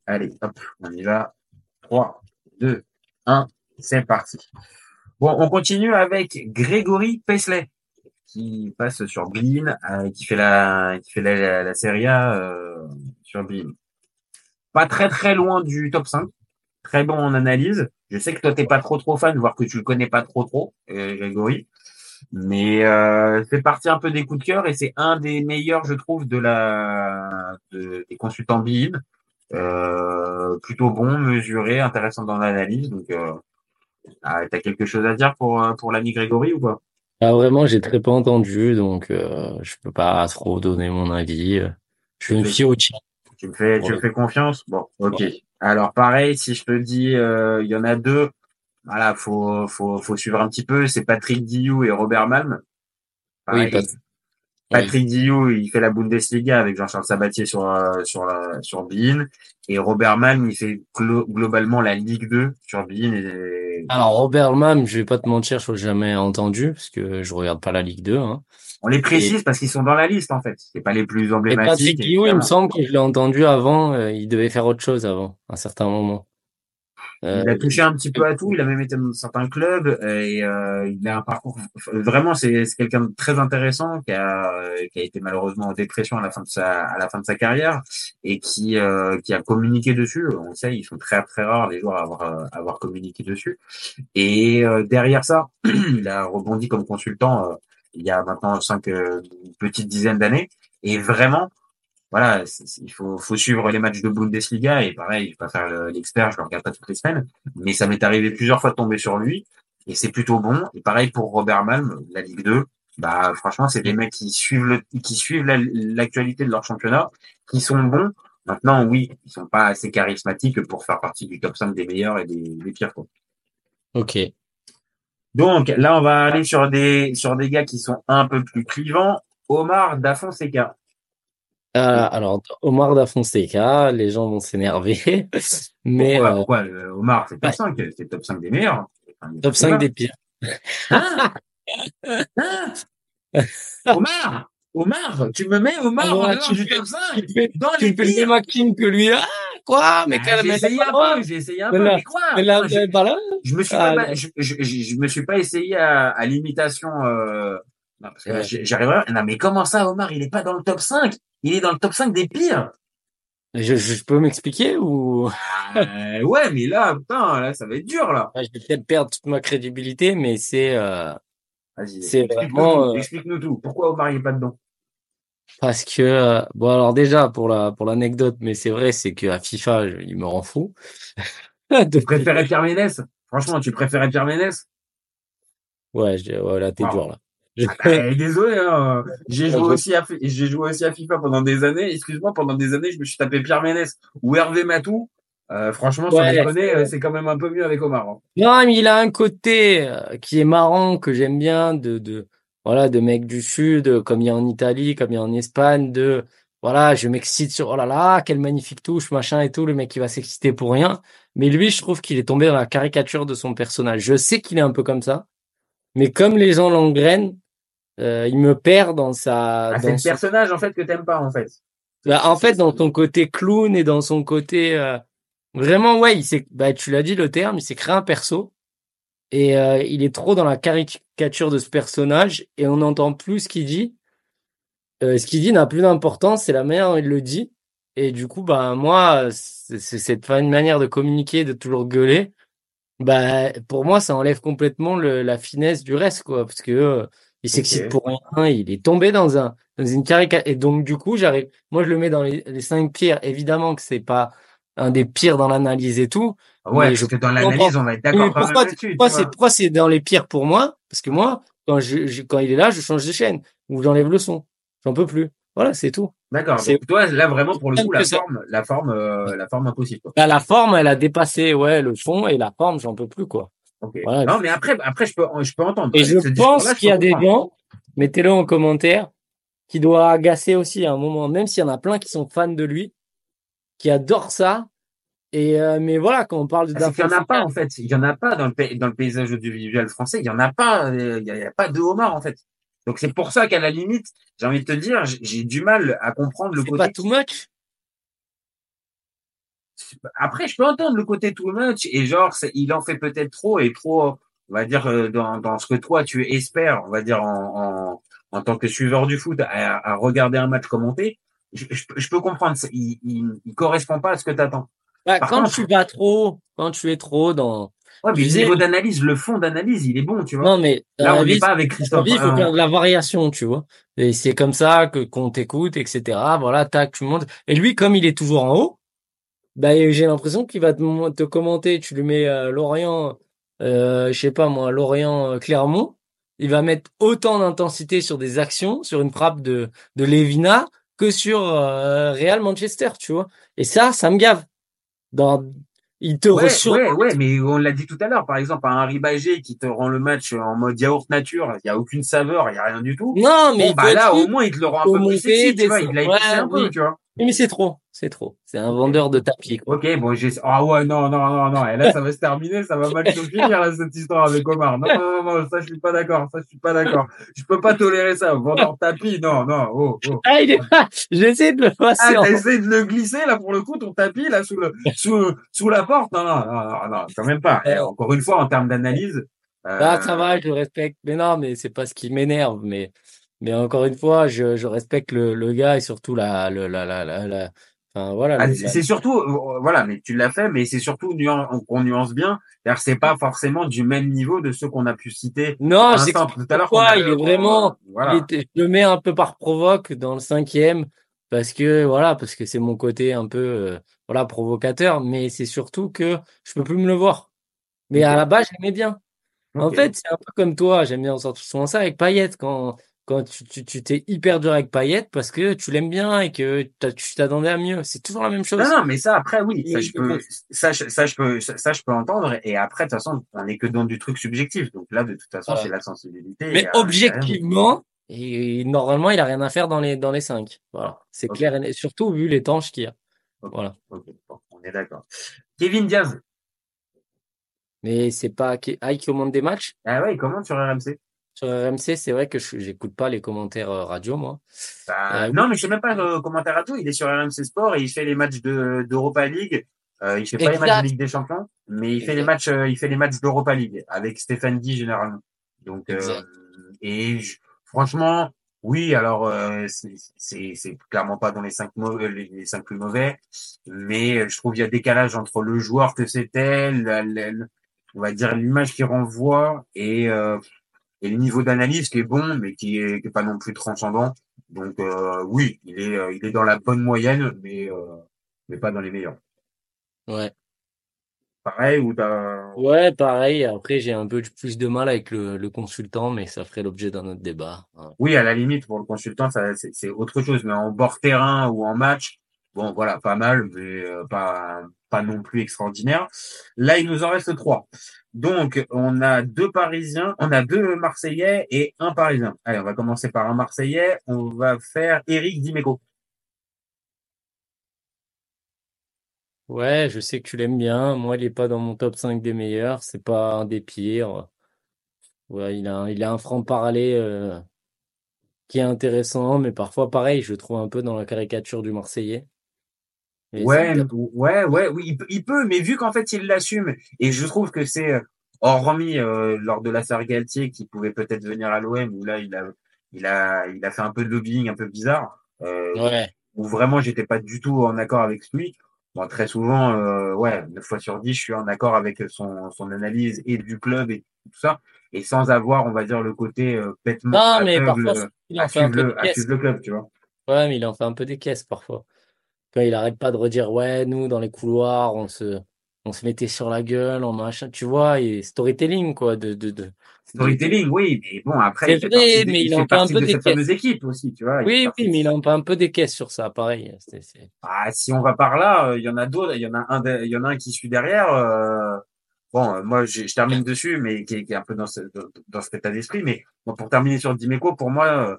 Speaker 4: Allez, hop, on y va. 3, 2, 1, c'est parti. Bon, on continue avec Grégory Paisley, qui passe sur Bean, euh, qui fait la, qui fait la, la, la Serie A euh, sur Bean. Pas très très loin du top 5. Très bon en analyse. Je sais que toi t'es pas trop trop fan, voire que tu le connais pas trop trop, euh, Grégory. Mais euh, c'est parti un peu des coups de cœur et c'est un des meilleurs, je trouve, de la de- des consultants Bein. Euh, plutôt bon, mesuré, intéressant dans l'analyse. Donc, euh, ah, t'as quelque chose à dire pour euh, pour l'ami Grégory ou pas?
Speaker 5: Ah, vraiment, j'ai très peu entendu, donc euh, je peux pas trop donner mon avis. Je fie au chat.
Speaker 4: Tu me fais tu me fais confiance? Bon, ok. Alors pareil, si je te dis, euh, il y en a deux. Voilà, faut faut faut suivre un petit peu. C'est Patrick Diou et Robert Malm.
Speaker 5: Oui, Pat-
Speaker 4: Patrick Diou, il fait la Bundesliga avec Jean-Charles Sabatier sur euh, sur la sur Bein et Robert Malm, il fait glo- globalement la Ligue 2 sur Bein et
Speaker 5: Alors, Robert Mam, je vais pas te mentir, je l'ai jamais entendu, parce que je regarde pas la Ligue 2, hein.
Speaker 4: On les précise parce qu'ils sont dans la liste en fait. C'est pas les plus
Speaker 5: Et
Speaker 4: emblématiques.
Speaker 5: Patrick Guillaume, il me semble que je l'ai entendu avant, euh, il devait faire autre chose avant, à un certain moment. Euh,
Speaker 4: Il a touché un petit peu à tout. Il a même été dans certains clubs euh, et euh, il a un parcours. Vraiment, c'est quelqu'un de très intéressant qui a qui a été malheureusement en dépression à la fin de sa à la fin de sa carrière et qui euh, qui a communiqué dessus. On le sait, ils sont très très rares les joueurs à avoir euh, à avoir communiqué dessus. Et euh, derrière ça, il a rebondi comme consultant euh, il y a maintenant cinq une petite dizaine d'années. Et vraiment, voilà, il faut, faut suivre les matchs de Bundesliga et pareil, je vais pas faire le- l'expert, je le regarde pas toutes les semaines, mais ça m'est arrivé plusieurs fois de tomber sur lui et c'est plutôt bon. Et pareil pour Robert Malm, la Ligue 2, bah franchement, c'est des mecs qui suivent le, qui suivent la- l'actualité de leur championnat, qui sont bons. Maintenant, oui, ils sont pas assez charismatiques pour faire partie du top 5 des meilleurs et des, des pires. Quoi.
Speaker 5: ok.
Speaker 4: Donc là, on va aller sur des sur des gars qui sont un peu plus clivants. Omar Da Fonseca.
Speaker 5: Ah, alors, Omar da Fonseca, les gens vont s'énerver, mais
Speaker 4: Pourquoi,
Speaker 5: euh,
Speaker 4: pourquoi, euh, Omar, c'est top
Speaker 5: ouais.
Speaker 4: 5, c'est top 5 des meilleurs. Enfin,
Speaker 5: top
Speaker 4: pas
Speaker 5: 5
Speaker 4: débat.
Speaker 5: des pires.
Speaker 4: Omar, Omar, tu me mets Omar
Speaker 5: Ah,
Speaker 4: en dehors
Speaker 5: tu
Speaker 4: du
Speaker 5: fais-
Speaker 4: top 5
Speaker 5: tu fais-
Speaker 4: dans
Speaker 5: Tu
Speaker 4: les
Speaker 5: fais le même que lui. Ah, quoi? Mais
Speaker 4: Ah,
Speaker 5: quel,
Speaker 4: j'ai essayé un peu, j'ai essayé un
Speaker 5: Mais
Speaker 4: peu, quoi
Speaker 5: Mais là,
Speaker 4: Moi, je, me suis
Speaker 5: Ah,
Speaker 4: pas, je, je, je, je me suis pas essayé à, à l'imitation. Euh... Non, parce que
Speaker 5: Ouais.
Speaker 4: j'arriverai. Non, mais comment ça, Omar? Il est pas dans le top 5 Il est dans le top 5 des pires.
Speaker 5: Je, je peux m'expliquer ou?
Speaker 4: Euh, ouais, mais là, putain, là, ça va être dur là.
Speaker 5: Ah, je vais peut-être perdre toute ma crédibilité, mais c'est euh,
Speaker 4: Vas-y,
Speaker 5: C'est
Speaker 4: explique-nous
Speaker 5: vraiment,
Speaker 4: tout,
Speaker 5: euh,
Speaker 4: explique-nous tout. Pourquoi Omar il est pas dedans?
Speaker 5: Parce que euh, bon alors déjà pour la pour l'anecdote, mais c'est vrai, c'est que à FIFA, je- il me rend fou.
Speaker 4: Tu préférais Pierre Ménès? Franchement, tu préférais Pierre Ménès?
Speaker 5: Ouais, je, ouais, là t'es
Speaker 4: Wow.
Speaker 5: dur là.
Speaker 4: Eh, Désolé, hein. j'ai joué aussi à j'ai joué aussi à FIFA pendant des années. Excuse-moi, pendant des années, je me suis tapé Pierre Ménès ou Hervé Matou. Euh, franchement,
Speaker 5: Ouais.
Speaker 4: déconner, euh, c'est quand même un peu mieux avec Omar. hein.
Speaker 5: Non, mais il a un côté euh, qui est marrant, que j'aime bien, de, de, voilà, de mec du Sud, comme il y a en Italie, comme il y a en Espagne, de, voilà, je m'excite sur, oh là là, quelle magnifique touche, machin et tout, le mec qui va s'exciter pour rien. Mais lui, je trouve qu'il est tombé dans la caricature de son personnage. Je sais qu'il est un peu comme ça, mais comme les gens l'engrainent, euh, il me perd dans sa,
Speaker 4: Ah, c'est
Speaker 5: dans
Speaker 4: le
Speaker 5: son-
Speaker 4: personnage en fait que t'aimes pas en fait.
Speaker 5: bah, en fait, dans son côté clown et dans son côté euh, vraiment, ouais, il s'est, bah, tu l'as dit le terme, il s'est créé un perso et euh, il est trop dans la caricature de ce personnage et on n'entend plus ce qu'il dit. Euh, ce qu'il dit n'a plus d'importance, c'est la manière dont il le dit. Et du coup, bah moi, c'est cette manière de communiquer, de toujours gueuler. Bah pour moi, ça enlève complètement le, la finesse du reste, quoi, parce que euh, il s'excite pour rien, il est tombé dans un dans une caricature. Et donc du coup, j'arrive, moi je le mets dans les, les cinq pires. Évidemment que c'est pas un des pires dans l'analyse et tout.
Speaker 4: Ouais, parce
Speaker 5: je
Speaker 4: que dans l'analyse, on va être d'accord
Speaker 5: pourquoi, pourquoi c'est pourquoi c'est dans les pires pour moi? Parce que moi, quand je, je- quand il est là, je change de chaîne ou j'enlève le son. J'en peux plus. Voilà, c'est tout.
Speaker 4: D'accord.
Speaker 5: c'est-
Speaker 4: toi, là vraiment pour le coup, la forme, la forme, euh, la forme impossible. Quoi.
Speaker 5: Là, la forme, elle a dépassé ouais le fond et la forme, j'en peux plus quoi. Voilà.
Speaker 4: Non, mais après, après, je peux, je peux entendre.
Speaker 5: Et je pense qu'il y a des gens, mettez-le en commentaire, qui doit agacer aussi à un moment, même s'il y en a plein qui sont fans de lui, qui adorent ça. Et euh, mais voilà, quand on parle
Speaker 4: Ah, C'est qu'il y en a pas en fait. Il y en a pas dans le, dans le paysage audiovisuel français. Il y en a pas. euh, Il y a, il y a pas de homard en fait. Donc c'est pour ça qu'à la limite, j'ai envie de te dire, j'ai- du mal à comprendre le côté.
Speaker 5: pas too much?
Speaker 4: Après, je peux entendre le côté too much et genre, il en fait peut-être trop et trop, on va dire, euh, dans, dans ce que toi tu espères, on va dire, en, en, en tant que suiveur du foot, à, à regarder un match commenté. Je, je, peux- je peux comprendre, il, il, il correspond pas à ce que tu attends.
Speaker 5: Bah, quand
Speaker 4: contre-
Speaker 5: tu vas trop, quand tu es trop dans.
Speaker 4: Ouais, mais le niveau d'analyse, le fond d'analyse, il est bon, tu vois.
Speaker 5: Non, mais
Speaker 4: Là, on n'est pas avec Christophe.
Speaker 5: il faut
Speaker 4: euh,
Speaker 5: faire de la variation, tu vois. Et c'est comme ça que qu'on t'écoute, etc. Voilà, tac, tu montes. Et lui, comme il est toujours en haut, bah, j'ai l'impression qu'il va te commenter. Tu lui mets euh, Lorient, euh, je sais pas moi, Lorient euh, Clermont. Il va mettre autant d'intensité sur des actions, sur une frappe de de Levina que sur euh, Real Manchester, tu vois. Et ça, ça me gave. Dans, il te
Speaker 4: Ouais, ouais, ouais, mais on l'a dit tout à l'heure, par exemple, un Ribagé qui te rend le match en mode yaourt nature, il y a aucune saveur, il y a rien du tout.
Speaker 5: Non, mais
Speaker 4: Bon, bah là, au moins, il te le rend un peu plus sexy, tu vois, il l'a un peu, tu vois.
Speaker 5: Mais c'est trop, c'est trop. C'est un vendeur de tapis. Quoi.
Speaker 4: Ok, bon, j'ai, ah ouais, non, non, non, non, et là, ça va se terminer, ça va mal se finir, là, cette histoire avec Omar. Non, non, non, non, ça, je suis pas d'accord, ça, je suis pas d'accord. Je peux pas tolérer ça, vendeur de tapis, non, non, oh, oh.
Speaker 5: Ah, il est pas. J'essaie de le passer.
Speaker 4: Ah, de le glisser, là, pour le coup, ton tapis, là, sous le, sous, sous la porte? Non, non, non, non, non, quand même pas. Et encore une fois, en termes d'analyse, euh,
Speaker 5: Ah, ça va, je le respecte. Mais non, mais c'est pas ce qui m'énerve. Mais, mais encore une fois, je, je respecte le, le gars et surtout la, la, la, la, la- enfin, voilà.
Speaker 4: Ah, c'est c'est surtout, euh, voilà, mais tu l'as fait, mais c'est surtout qu'on nuance bien. C'est-à-dire, c'est pas forcément du même niveau de ceux qu'on a pu citer.
Speaker 5: Non, c'est
Speaker 4: tout à l'heure.
Speaker 5: il est vraiment,
Speaker 4: Voilà.
Speaker 5: il est- je le mets un peu par provoque dans le cinquième parce que voilà, parce que c'est mon côté un peu, euh, voilà, provocateur. Mais c'est surtout que je peux plus me le voir. Mais à la base, j'aimais bien. En fait, c'est un peu comme toi, j'aime bien sortir souvent ça avec Payet quand quand tu tu tu t'es hyper dur avec Payet parce que tu l'aimes bien et que tu t'attendais à mieux. C'est toujours la même chose.
Speaker 4: Non, non, mais ça, après, oui, ça, je peux, ça, je- ça, je peux, ça, je peux entendre. Et après, de toute façon, on n'est que dans du truc subjectif. Donc là, de toute façon,
Speaker 5: Voilà.
Speaker 4: c'est la sensibilité.
Speaker 5: Mais
Speaker 4: et, euh,
Speaker 5: objectivement, et normalement, il a rien à faire dans les dans les cinq. Voilà, c'est clair et surtout vu les tanches qu'il y a. Voilà.
Speaker 4: Bon, on est d'accord. Kevin Diaz.
Speaker 5: Mais c'est pas qui ah, il commande des matchs
Speaker 4: Ah ouais, comment sur RMC?
Speaker 5: Sur RMC. C'est vrai que je j'écoute pas les commentaires euh, radio moi.
Speaker 4: Bah,
Speaker 5: Euh,
Speaker 4: non, mais je sais même pas le commentaire à tout. Il est sur RMC Sport et il fait les matchs de d'Europa League. Euh, il fait pas les matchs de Ligue des Champions, mais il fait les matchs, euh, il fait les matchs d'Europa League avec Stéphane Guy généralement. Donc, euh, et je- franchement, oui. Alors, euh, c'est clairement pas dans les cinq mauvais, les, les cinq plus mauvais, mais je trouve il y a décalage entre le joueur que c'était, on va dire l'image qu'il renvoie et euh, et le niveau d'analyse qui est bon, mais qui est, qui est pas non plus transcendant. Donc euh, oui, il est, euh, il est dans la bonne moyenne, mais euh, mais pas dans les meilleurs.
Speaker 5: Ouais.
Speaker 4: Pareil ou t'as
Speaker 5: Ouais, pareil. Après, j'ai un peu plus de mal avec le, le consultant, mais ça ferait l'objet d'un autre débat.
Speaker 4: Oui, à la limite pour le consultant, ça c'est c'est autre chose, mais en bord terrain ou en match, bon voilà, pas mal, mais euh, pas non plus extraordinaire. Là, il nous en reste trois. Donc, on a deux Parisiens, on a deux Marseillais et un Parisien. Allez, on va commencer par un Marseillais. On va faire Eric Dimeco.
Speaker 5: Ouais, je sais que tu l'aimes bien. Moi, il est pas dans mon top 5 des meilleurs. C'est pas un des pires. Ouais, il a, un- il a un franc-parler euh, qui est intéressant, mais parfois, pareil, je le trouve un peu dans la caricature du Marseillais.
Speaker 4: Ouais, ouais, ouais, oui, il peut, il peut, mais vu qu'en fait il l'assume, et je trouve que c'est, euh, hormis euh, lors de l'affaire Galtier qui pouvait peut-être venir à l'OM, où là il a, il a, il a fait un peu de lobbying un peu bizarre, euh,
Speaker 5: Ouais.
Speaker 4: où vraiment j'étais pas du tout en accord avec lui. Bon, très souvent, euh, ouais, 9 fois sur 10, je suis en accord avec son, son analyse et du club et tout ça, et sans avoir, on va dire, le côté bêtement
Speaker 5: Non, mais parfois, il en fait un peu des
Speaker 4: le,
Speaker 5: caisses.
Speaker 4: le club, tu vois.
Speaker 5: Ouais, mais il en fait un peu des caisses parfois. Quand il arrête pas de redire, ouais, nous, dans les couloirs, on se, on se mettait sur la gueule, en machin, tu vois, et storytelling, quoi, de, de,
Speaker 4: Storytelling, oui, mais bon, après,
Speaker 5: C'est vrai, mais
Speaker 4: il
Speaker 5: en fait un peu
Speaker 4: de
Speaker 5: des
Speaker 4: cette
Speaker 5: caisses.
Speaker 4: fameuse équipe aussi, tu vois.
Speaker 5: Oui, oui, mais il en fait un peu des caisses sur ça, pareil. C'est, c'est...
Speaker 4: Ah, si on va par là, euh, il y en a d'autres, il y en a un, il y en a un qui suit derrière. euh, bon, euh, moi, je, je termine dessus, mais qui est, qui est un peu dans, ce, dans, dans cet état d'esprit. Mais bon, pour terminer sur Dimeco, pour moi,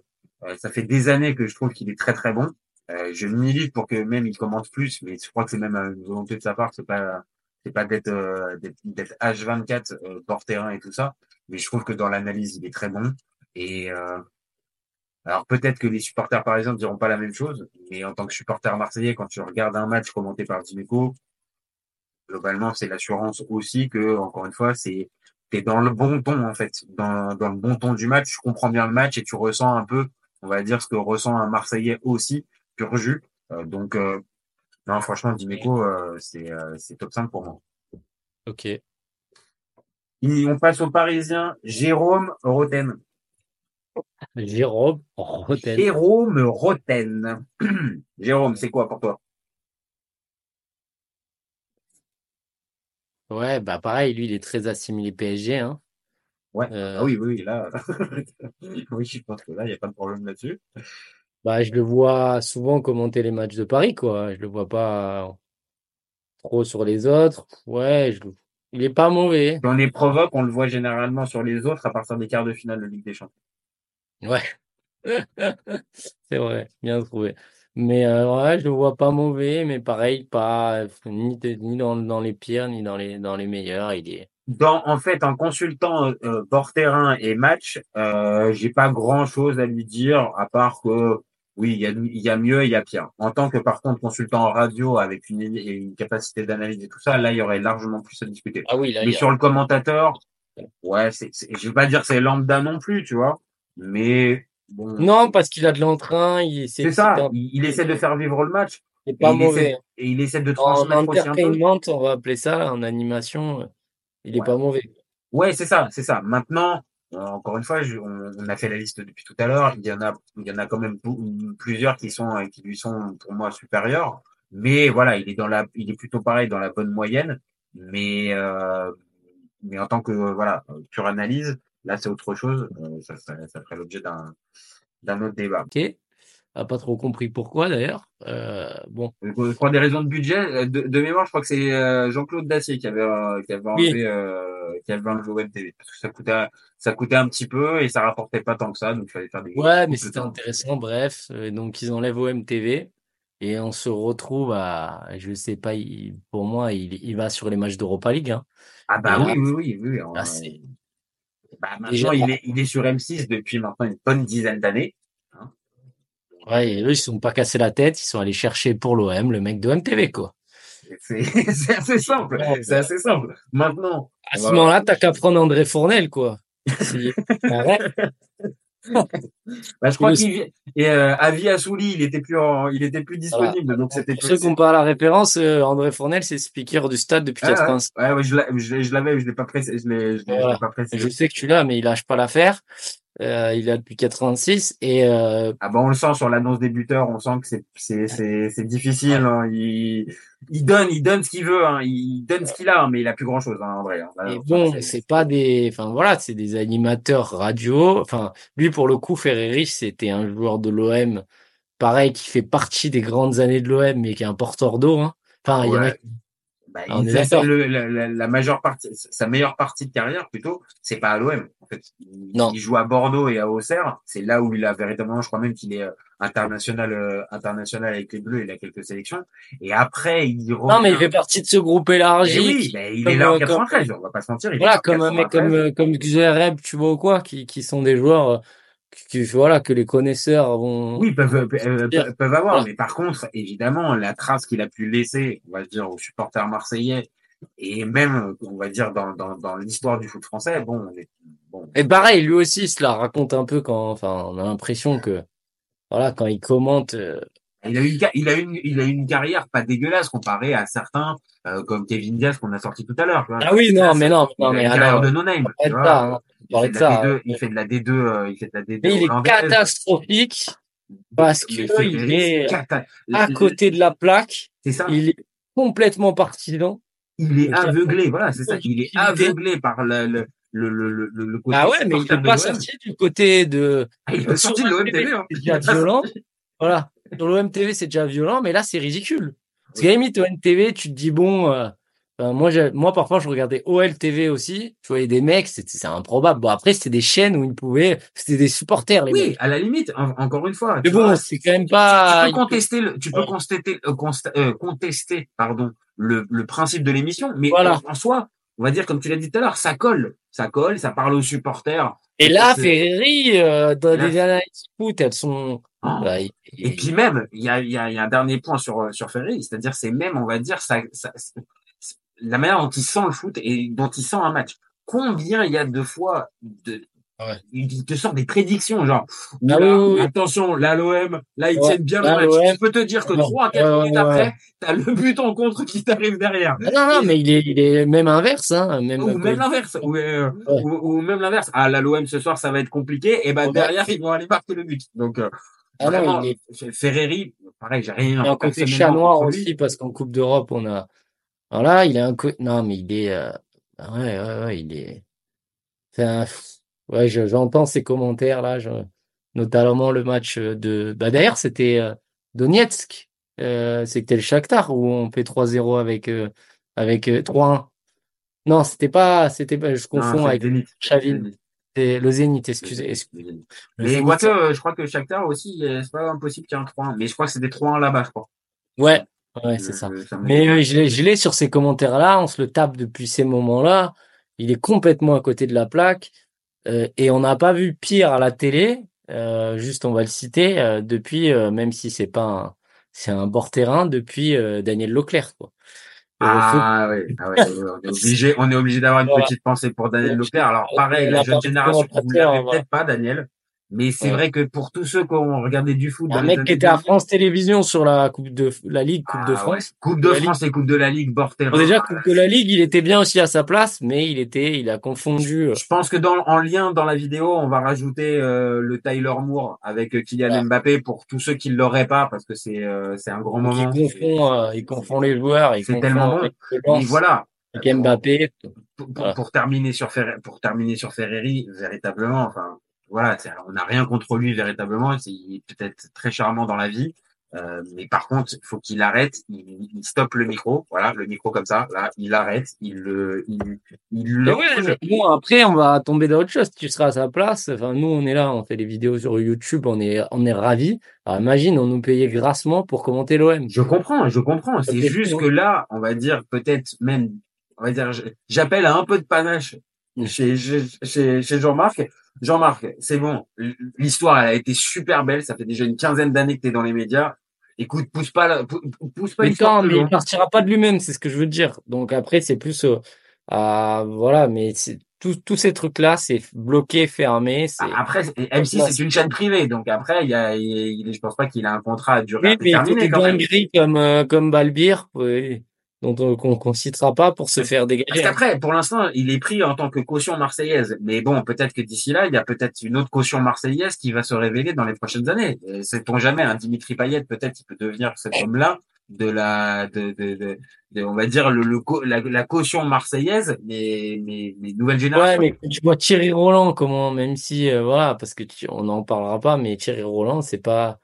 Speaker 4: ça fait des années que je trouve qu'il est très très bon. Euh, je milite pour que même il commente plus, mais je crois que c'est même une volonté de sa part. C'est pas, c'est pas d'être euh, d'être d'être H24 euh, bord terrain et tout ça. Mais je trouve que dans l'analyse, il est très bon. Et euh, alors peut-être que les supporters parisiens ne diront pas la même chose, mais en tant que supporter marseillais, quand tu regardes un match commenté par Dimeco, globalement, c'est l'assurance aussi que, encore une fois, c'est t'es dans le bon ton en fait, dans, dans le bon ton du match. Tu comprends bien le match et tu ressens un peu, on va dire, ce que ressent un Marseillais aussi, pur jus. Euh, donc, euh, non, franchement, Dimeco, euh, c'est top 5 pour moi.
Speaker 5: Ok.
Speaker 4: Et on passe au Parisien, Jérôme Roten.
Speaker 5: Jérôme Roten.
Speaker 4: Jérôme Roten. Jérôme, c'est quoi pour toi?
Speaker 5: Ouais, bah pareil, lui, il est très assimilé PSG, hein.
Speaker 4: Ouais.
Speaker 5: Euh,
Speaker 4: Ah oui, oui, oui, là, oui, je pense que là, il n'y a pas de problème là-dessus.
Speaker 5: Bah, je le vois souvent commenter les matchs de Paris, quoi. Je le vois pas trop sur les autres. Ouais, je... il est pas mauvais.
Speaker 4: Quand on les provoque, on le voit généralement sur les autres à partir des quarts de finale de Ligue des Champions.
Speaker 5: Ouais. C'est vrai, bien trouvé. Mais euh, ouais, je le vois pas mauvais, mais pareil, pas ni, ni dans, dans les pires, ni dans les dans les meilleurs. Il est.
Speaker 4: Dans, en fait, en consultant euh, bord terrain et match, euh, j'ai pas grand chose à lui dire à part que oui, il y a, il y a mieux et il y a pire. En tant que par contre consultant en radio avec une, une capacité d'analyse et tout ça, là, il y aurait largement plus à discuter.
Speaker 5: Ah oui, là,
Speaker 4: Mais
Speaker 5: il a-
Speaker 4: sur le commentateur, ouais, c'est, c'est- je vais pas dire que c'est lambda non plus, tu vois, mais bon.
Speaker 5: Non, parce qu'il a de l'entrain, il
Speaker 4: C'est ça, il, il essaie de faire vivre le match.
Speaker 5: C'est pas
Speaker 4: et il
Speaker 5: mauvais.
Speaker 4: Essaie, et il essaie de
Speaker 5: En
Speaker 4: transmettre aussi un peu.
Speaker 5: on va appeler ça, en animation, il est
Speaker 4: Ouais.
Speaker 5: pas mauvais.
Speaker 4: Ouais, c'est ça, c'est ça. Maintenant, encore une fois, on, a fait la liste depuis tout à l'heure. Il y en a, il y en a quand même plusieurs qui sont, euh, qui lui sont pour moi supérieurs. Mais voilà, il est dans la, il est plutôt pareil dans la bonne moyenne. Mais, euh, mais en tant que voilà, pure analyse, là c'est autre chose. Euh, ça, ça, ça ferait l'objet d'un, d'un autre débat.
Speaker 5: Ok. A pas trop compris pourquoi d'ailleurs. Euh, bon.
Speaker 4: Je crois des raisons de budget. euh, De, de mémoire, je crois que c'est euh, Jean-Claude Dacier qui avait, euh, qui avait
Speaker 5: Oui.
Speaker 4: enlevé, euh, qui avait enlevé Web TV parce que ça coûtait, ça coûtait un petit peu et ça rapportait pas tant que ça, donc il fallait faire des.
Speaker 5: Ouais, mais c'était intéressant. Bref, Euh, donc ils enlèvent OMTV et on se retrouve à, je sais pas, il- pour moi, il, il va sur les matchs d'Europa League. Hein.
Speaker 4: Ah bah
Speaker 5: là-
Speaker 4: oui, oui, oui, oui.
Speaker 5: Là,
Speaker 4: euh, bah, maintenant,
Speaker 5: déjà-
Speaker 4: il est, il est sur M6 depuis maintenant une bonne dizaine d'années.
Speaker 5: Ouais, et eux, ils se sont pas cassés la tête, ils sont allés chercher pour l'OM le mec de OMTV quoi.
Speaker 4: C'est assez simple.
Speaker 5: Ouais,
Speaker 4: C'est assez simple. Maintenant.
Speaker 5: À ce
Speaker 4: Voilà.
Speaker 5: moment-là, t'as qu'à prendre André Fournel quoi.
Speaker 4: Bah, je crois qu'il et euh, Avi Assouli, il était plus en- il était plus disponible, donc c'était
Speaker 5: ceux qui n'ont pas la référence, euh, André Fournel, c'est speaker du stade depuis
Speaker 4: Ah, ouais,
Speaker 5: 86.
Speaker 4: ouais, ouais, je l'avais, je l'ai pas précisé, je l'ai,
Speaker 5: Voilà.
Speaker 4: pas précisé.
Speaker 5: Je sais que tu l'as, mais il lâche pas l'affaire. Euh, il est là depuis 86 et euh,
Speaker 4: Ah bah on le sent sur l'annonce des buteurs, on sent que c'est c'est c'est c'est difficile. hein. Il il donne il donne ce qu'il veut, hein. il donne ce qu'il a, mais il a plus grand chose hein, en vrai. hein.
Speaker 5: et bon,
Speaker 4: c'est-
Speaker 5: c'est pas des, enfin voilà, c'est des animateurs radio. Enfin, lui pour le coup, Ferreri, c'était un joueur de l'OM, pareil, qui fait partie des grandes années de l'OM, mais qui est un porteur d'eau. Hein. Enfin, il y en a.
Speaker 4: Bah,
Speaker 5: Ah,
Speaker 4: il fait le- la, la- la majeure partie, sa meilleure partie de carrière plutôt, c'est pas à l'OM. En fait, il,
Speaker 5: Non.
Speaker 4: il joue à Bordeaux et à Auxerre. C'est là où il a véritablement, je crois même qu'il est euh, international, euh, international avec les Bleus. Il a quelques sélections. Et après, il revient.
Speaker 5: Non, mais il fait partie de ce groupe
Speaker 4: Eh
Speaker 5: élargi.
Speaker 4: oui,
Speaker 5: qui-
Speaker 4: mais il
Speaker 5: comme,
Speaker 4: est là en
Speaker 5: euh, comme-
Speaker 4: 93. On va pas se mentir. Il
Speaker 5: voilà, comme un mec comme
Speaker 4: 93.
Speaker 5: euh, comme Xereb, tu vois ou quoi, qui qui sont des joueurs qui- voilà que les connaisseurs vont.
Speaker 4: Oui, peuvent, peuvent, peuvent avoir,
Speaker 5: Voilà.
Speaker 4: mais par contre, évidemment, la trace qu'il a pu laisser, on va dire, aux supporters marseillais, et même, on va dire, dans, dans, dans l'histoire du foot français, bon, bon,
Speaker 5: Et pareil, lui aussi, il se la raconte un peu quand, enfin, on a l'impression que, voilà, quand il commente, euh,
Speaker 4: il a eu une, il a eu une, il a eu une carrière pas dégueulasse comparé à certains, euh, comme Kevin Diaz qu'on a sorti tout à l'heure.
Speaker 5: Ah oui, non,
Speaker 4: Là,
Speaker 5: mais non, non, mais alors,
Speaker 4: de tu vois.
Speaker 5: ça, hein, on
Speaker 4: Il
Speaker 5: parlait
Speaker 4: fait
Speaker 5: de
Speaker 4: de la
Speaker 5: ça.
Speaker 4: D2,
Speaker 5: hein.
Speaker 4: il fait de la D2, euh, il fait de la D2
Speaker 5: Mais il est catastrophique parce que
Speaker 4: Mais c'est-
Speaker 5: il est
Speaker 4: cata-
Speaker 5: à côté de la plaque,
Speaker 4: C'est ça.
Speaker 5: il est complètement partisan.
Speaker 4: Il est aveuglé, voilà, c'est ça. Il est aveuglé par le, le, le, le, le, le côté
Speaker 5: Ah ouais, mais il n'est pas sorti du côté de,
Speaker 4: Ah, il est sorti de l'OMTV, hein.
Speaker 5: violent. Voilà. Sur l'OMTV, c'est déjà violent, mais là, c'est ridicule. Parce qu'à la limite, OMTV, tu te dis, bon, euh, enfin, moi, moi, parfois, je regardais OLTV aussi. Je voyais des mecs, c'est improbable. Bon, après, c'était des chaînes où ils pouvaient, c'était des supporters, les
Speaker 4: Oui,
Speaker 5: mecs.
Speaker 4: à la limite, en- encore une fois.
Speaker 5: Mais
Speaker 4: tu
Speaker 5: bon, c'est quand même pas.
Speaker 4: tu peux contester, le, tu peux
Speaker 5: Ouais.
Speaker 4: constater, euh, consta- euh, contester, pardon, le, le principe de l'émission, mais
Speaker 5: Voilà.
Speaker 4: en, en soi, on va dire comme tu l'as dit tout à l'heure, ça colle, ça colle, ça parle aux supporters.
Speaker 5: Et là, Ferreri, euh, dans
Speaker 4: Là-
Speaker 5: les analyses foot, elles sont.
Speaker 4: Oh.
Speaker 5: bah,
Speaker 4: Et puis même, il y a, y, a, y a un dernier point sur euh, sur Ferry, c'est-à-dire c'est même, on va dire, ça, ça, la manière dont il sent le foot et dont il sent un match. Combien il y a de fois de
Speaker 5: Ouais.
Speaker 4: il te sort des prédictions genre
Speaker 5: Ah oui,
Speaker 4: attention là l'OM là ils
Speaker 5: Ouais.
Speaker 4: tiennent bien le
Speaker 5: Là,
Speaker 4: match je peux te dire que
Speaker 5: Ouais.
Speaker 4: 3 à 4
Speaker 5: Ouais,
Speaker 4: minutes
Speaker 5: ouais,
Speaker 4: après t'as le but en contre qui t'arrive derrière
Speaker 5: Ah non, non, mais il est, il est même inverse, hein. Même,
Speaker 4: ou même l'inverse ou, euh, ou, ou même l'inverse ah là l'OM ce soir ça va être compliqué et ben
Speaker 5: Ouais.
Speaker 4: derrière ils vont aller marquer le but donc euh,
Speaker 5: Ah
Speaker 4: vraiment
Speaker 5: est-
Speaker 4: Ferreri pareil j'ai rien
Speaker 5: Il a un côté chat noir aussi parce qu'en Coupe d'Europe, on a. Voilà, il a un côté. Non, mais il est. euh, Ouais, ouais, ouais, il est. C'est un- Ouais, je- j'entends ces commentaires là, je- notamment le match de. Bah d'ailleurs, c'était euh, Donetsk. Euh, c'était le Shakhtar où on fait 3-0 avec euh, avec euh, 3-1. Non, c'était pas. C'était pas. Je confonds avec. Chavin.
Speaker 4: Zénith.
Speaker 5: C'est le Zénith. Excusez. excusez. Le
Speaker 4: Mais
Speaker 5: Zénith, ça-
Speaker 4: euh, je crois que Shakhtar aussi, euh, c'est pas impossible qu'il y ait un 3-1. Mais je crois que c'est des 3-1 là-bas, je crois.
Speaker 5: Ouais, ouais, c'est
Speaker 4: Euh,
Speaker 5: ça.
Speaker 4: ça
Speaker 5: Mais euh, je l'ai, je l'ai sur ces commentaires-là, on se le tape depuis ces moments-là. Il est complètement à côté de la plaque. Euh, et on n'a pas vu pire à la télé, euh, juste on va le citer, euh, depuis, euh, même si c'est pas un, c'est un bord terrain, depuis euh, Daniel Leclerc. Quoi.
Speaker 4: Ah ouais, ah ouais, on est obligé, on est obligé d'avoir une
Speaker 5: Voilà.
Speaker 4: petite pensée pour Daniel Leclerc. Alors pareil,
Speaker 5: Il
Speaker 4: la jeune génération, vous l'avez peut-être pas, Daniel. Mais c'est
Speaker 5: Ouais.
Speaker 4: vrai que pour tous ceux qui ont regardé du foot,
Speaker 5: un mec qui était à
Speaker 4: 2000,
Speaker 5: France Télévisions sur la Coupe de la Ligue Coupe de
Speaker 4: ah ouais,
Speaker 5: France.
Speaker 4: Coupe de
Speaker 5: La Ligue.
Speaker 4: France et Coupe de la Ligue, terrain.
Speaker 5: Bon, déjà Coupe de la Ligue, il était bien aussi à sa place, mais il était, il a confondu. euh,
Speaker 4: Je pense que dans, en lien dans la vidéo, on va rajouter euh, le Tyler Moore avec euh, Kylian
Speaker 5: Ouais.
Speaker 4: Mbappé pour tous ceux qui l'auraient pas parce que c'est euh, c'est un grand
Speaker 5: donc il
Speaker 4: moment.
Speaker 5: confond, euh, il confond les joueurs, il
Speaker 4: C'est
Speaker 5: confond
Speaker 4: tellement bon. voilà.
Speaker 5: avec Mbappé.
Speaker 4: Pour, pour-
Speaker 5: Voilà.
Speaker 4: pour terminer sur Ferre- pour terminer sur Ferreri, véritablement, enfin voilà, on n'a rien contre lui véritablement. Il est peut-être très charmant dans la vie, euh, mais par contre, il faut qu'il arrête. Il, il stoppe le micro, voilà, le micro comme ça, là, il arrête, il le, il, il le.
Speaker 5: Ouais, bon, après, on va tomber dans autre chose. Tu seras à sa place. Enfin, nous, on est là, on fait des vidéos sur YouTube, on est, on est ravis. Alors, imagine, on nous payait grassement pour commenter l'OM.
Speaker 4: Je comprends, je comprends. C'est juste que là, on va dire peut-être même, on va dire, j'appelle à un peu de panache chez, chez, chez Jean-Marc. Jean-Marc, c'est bon. L'histoire, elle a été super belle. Ça fait déjà une quinzaine d'années que tu es dans les médias. Écoute, pousse pas, la- pou- pou- pousse pas
Speaker 5: Mais
Speaker 4: plus
Speaker 5: mais il partira pas de lui-même, c'est ce que je veux dire. Donc après, c'est plus, euh, voilà, mais c'est, tous ces trucs-là, c'est bloqué, fermé,
Speaker 4: Ah, Après, c'est- M6,
Speaker 5: Ouais.
Speaker 4: c'est une chaîne privée. Donc après, il y a, il, je pense pas qu'il a un contrat à durée
Speaker 5: oui, mais il comme, euh, comme Balbir. Oui. Dont on qu'on citera pas pour se faire
Speaker 4: Parce
Speaker 5: dégager. hein.
Speaker 4: qu'après, pour l'instant, il est pris en tant que caution marseillaise. Mais bon, peut-être que d'ici là, il y a peut-être une autre caution marseillaise qui va se révéler dans les prochaines années. Sait-on jamais, un Dimitri Payet, peut-être, il peut devenir cet homme-là de la, de, de, de, de- on va dire le, le la, la caution marseillaise, mais, mais, mais nouvelle
Speaker 5: Ouais,
Speaker 4: génération.
Speaker 5: mais quand tu vois Thierry Roland, comment, même si, euh, voilà, parce que tu- on n'en parlera pas, mais Thierry Roland, c'est pas,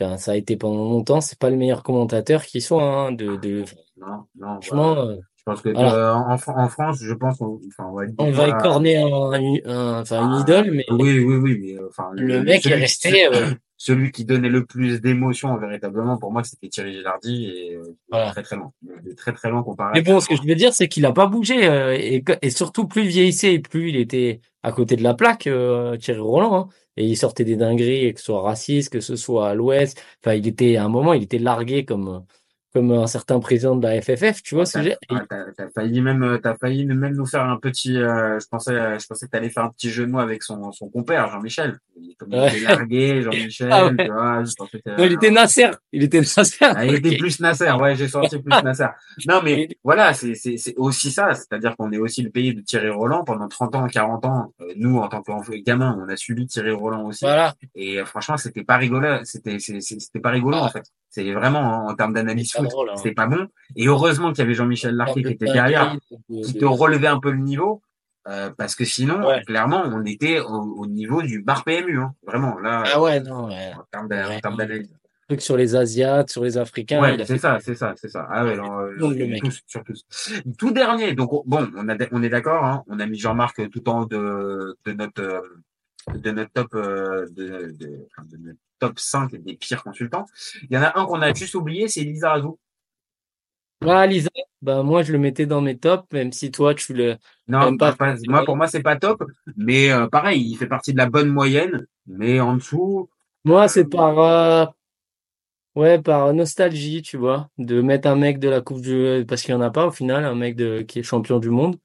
Speaker 5: enfin, ça a été pendant longtemps, c'est pas le meilleur commentateur qui soit, hein, de, de,
Speaker 4: Non, non.
Speaker 5: franchement,
Speaker 4: voilà.
Speaker 5: euh,
Speaker 4: Je pense que
Speaker 5: voilà.
Speaker 4: euh, en, Fran- en France, je pense qu'on, enfin, on va être
Speaker 5: On va écorner un, un- un- enfin, une
Speaker 4: Ah,
Speaker 5: idole, mais
Speaker 4: Oui, oui, oui, mais euh, enfin,
Speaker 5: le mec est
Speaker 4: celui,
Speaker 5: resté, euh,
Speaker 4: celui qui donnait le plus d'émotion véritablement pour moi, c'était Thierry Gilardi et euh,
Speaker 5: Voilà.
Speaker 4: très très loin, très très loin comparé.
Speaker 5: Mais
Speaker 4: à
Speaker 5: bon, ce que je veux dire, c'est qu'il a pas bougé euh, et, surtout plus il vieillissait et plus il était à côté de la plaque, euh, Thierry Roland. hein. et il sortait des dingueries, que ce soit raciste, que ce soit à l'Ouest. Enfin, il était à un moment, il était largué comme comme un certain président de la FFF. Tu vois ce que
Speaker 4: ah, t'as- failli même, euh, t'as failli même nous faire un petit. euh, je pensais, je pensais que t'allais faire un petit jeu de mots avec son son compère Jean-Michel. Il- était largué, Jean-Michel,
Speaker 5: Ah ouais.
Speaker 4: tu vois. Je pensais que,
Speaker 5: Non, il était Nasser. Il était Nasser.
Speaker 4: Ah, il était plus Nasser, ouais, j'ai sorti plus Nasser. Non, mais voilà, c'est c'est c'est aussi ça, c'est-à-dire qu'on est aussi le pays de Thierry Roland pendant 30 ans, 40 ans. Euh, nous, en tant que gamin, on a subi Thierry Roland aussi.
Speaker 5: Voilà.
Speaker 4: Et euh, franchement, c'était pas rigolo, c'était c'était pas rigolo en fait. C'est vraiment hein, en termes d'analyse
Speaker 5: C'est
Speaker 4: foot,
Speaker 5: hein.
Speaker 4: c'était pas bon. Et heureusement qu'il y avait Jean-Michel Larquet qui était derrière,
Speaker 5: De-
Speaker 4: qui te relevait un peu le niveau. euh, parce que sinon,
Speaker 5: Ouais.
Speaker 4: clairement, on était au, au niveau du bar PMU. Hein. Vraiment, là,
Speaker 5: Ah ouais, non, ouais.
Speaker 4: en termes d'a- en
Speaker 5: Ouais.
Speaker 4: d'analyse.
Speaker 5: Truc sur les Asiates, sur les Africains.
Speaker 4: Ouais, c'est ça, c'est ça, c'est ça. Ah ouais, alors, euh,
Speaker 5: Donc, le mec.
Speaker 4: tous, sur tous. Tout dernier, donc on- bon, on a, on est d'accord, hein, on a mis Jean-Marc tout en haut de, de notre euh, de notre top de, de, enfin, de notre top 5 des pires consultants. Il y en a un qu'on a juste oublié, c'est Lisa Razou.
Speaker 5: Ah, Lisa, bah, moi, je le mettais dans mes tops, même si toi, tu le,
Speaker 4: Non,
Speaker 5: pas-
Speaker 4: moi pour moi c'est pas top, mais euh, pareil, il fait partie de la bonne moyenne, mais en dessous,
Speaker 5: Moi, c'est par, euh, ouais, par nostalgie, tu vois, de mettre un mec de la Coupe du, parce qu'il y en a pas au final, un mec de, qui est champion du monde.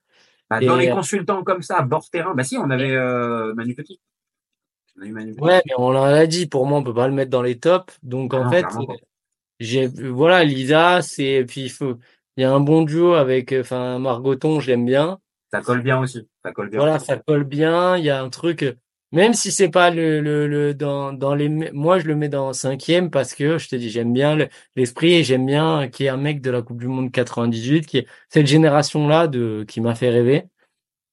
Speaker 4: bah, dans
Speaker 5: Et-
Speaker 4: les consultants comme ça, bord terrain, bah si, on avait euh, Manu Petit. On a eu Manu Petit.
Speaker 5: Ouais, mais on l'a dit, pour moi, on peut pas le mettre dans les tops. Donc,
Speaker 4: Ah
Speaker 5: en
Speaker 4: non,
Speaker 5: fait, j'ai, voilà, Lisa, c'est, puis il faut, il y a un bon duo avec, euh, enfin, Margoton, je l'aime bien.
Speaker 4: Ça colle bien aussi, ça colle bien.
Speaker 5: Voilà, ça colle bien. Il y a un truc, même si c'est pas le, le, le dans, dans les, moi je le mets dans cinquième parce que je te dis, j'aime bien le- l'esprit et j'aime bien qu'il y ait un mec de la Coupe du Monde 98 qui est cette génération-là de, qui m'a fait rêver.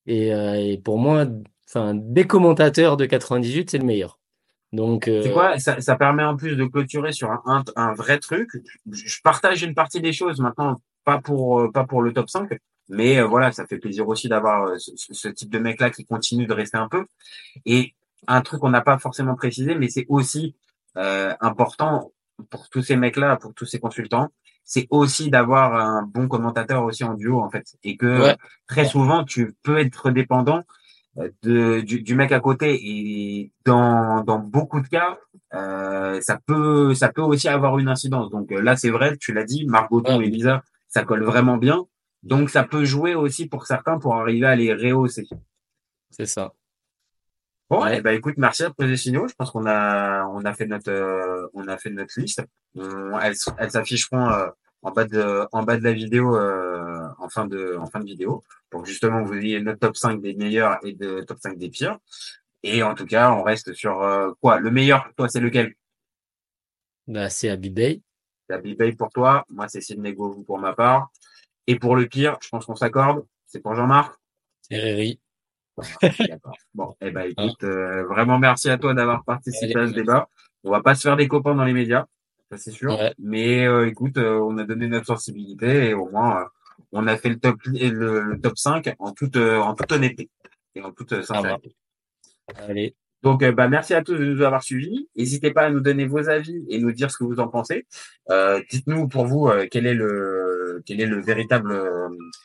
Speaker 5: Et, euh, et pour moi, enfin, des commentateurs de 98, c'est le meilleur. Donc, euh,
Speaker 4: C'est quoi? Ça, ça permet en plus de clôturer sur un, un, un vrai truc. Je je partage une partie des choses maintenant, pas pour euh, pas pour le top 5, mais euh, voilà, ça fait plaisir aussi d'avoir euh, ce, type de mec-là qui continue de rester un peu. Et un truc qu'on n'a pas forcément précisé, mais c'est aussi euh, important pour tous ces mecs-là, pour tous ces consultants, c'est aussi d'avoir un bon commentateur aussi en duo en fait, et que
Speaker 5: Ouais.
Speaker 4: très souvent tu peux être dépendant de, du, du mec à côté et dans, dans beaucoup de cas euh, ça peut ça peut aussi avoir une incidence. Donc euh, là c'est vrai tu l'as dit Margoton et Lisa ça colle vraiment bien. Donc ça peut jouer aussi pour certains pour arriver à les rehausser.
Speaker 5: C'est ça.
Speaker 4: bon
Speaker 5: Ouais.
Speaker 4: eh ben écoute merci à poser signaux je pense qu'on a on a fait notre euh, on a fait notre liste. On- elles elles s'afficheront euh, en bas de en bas de la vidéo euh, en fin de en fin de vidéo pour que justement vous ayez notre top 5 des meilleurs et de top 5 des pires et en tout cas on reste sur euh, quoi? Le meilleur toi c'est lequel?
Speaker 5: Bah, c'est Abibay.
Speaker 4: la Bay pour toi moi c'est Sidney Govou pour ma part et pour le pire je pense qu'on s'accorde c'est pour Jean-Marc?
Speaker 5: C'est Riri.
Speaker 4: D'accord. Bon, eh ben écoute, euh, vraiment merci à toi d'avoir participé
Speaker 5: Allez,
Speaker 4: à ce débat. On va pas se faire des copains dans les médias, ça c'est sûr.
Speaker 5: Ouais.
Speaker 4: Mais euh, écoute, euh, on a donné notre sensibilité et au moins euh, on a fait le top le, le top 5 en toute en toute honnêteté et en toute sincérité.
Speaker 5: Allez.
Speaker 4: Donc bah merci à tous de nous avoir suivis. N'hésitez pas à nous donner vos avis et nous dire ce que vous en pensez. Dites-nous pour vous quel est le quel est le véritable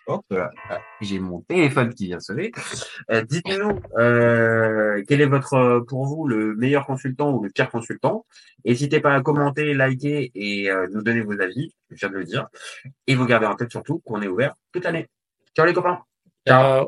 Speaker 4: hop ah, j'ai mon téléphone qui vient sonner. Euh, dites-nous euh, quel est votre pour vous le meilleur consultant ou le pire consultant? N'hésitez pas à commenter, liker et euh, nous donner vos avis, je viens de le dire. Et vous gardez en tête surtout qu'on est ouvert toute l'année. Ciao les copains.
Speaker 5: Ciao.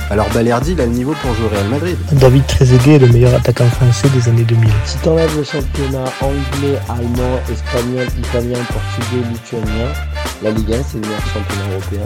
Speaker 1: alors Balerdi il a le niveau pour jouer au Real Madrid.
Speaker 2: David Trezeguet est le meilleur attaquant français des années 2000.
Speaker 3: Si t'enlèves le championnat anglais, allemand, espagnol, italien, portugais, lituanien, la Ligue 1 c'est le meilleur championnat européen.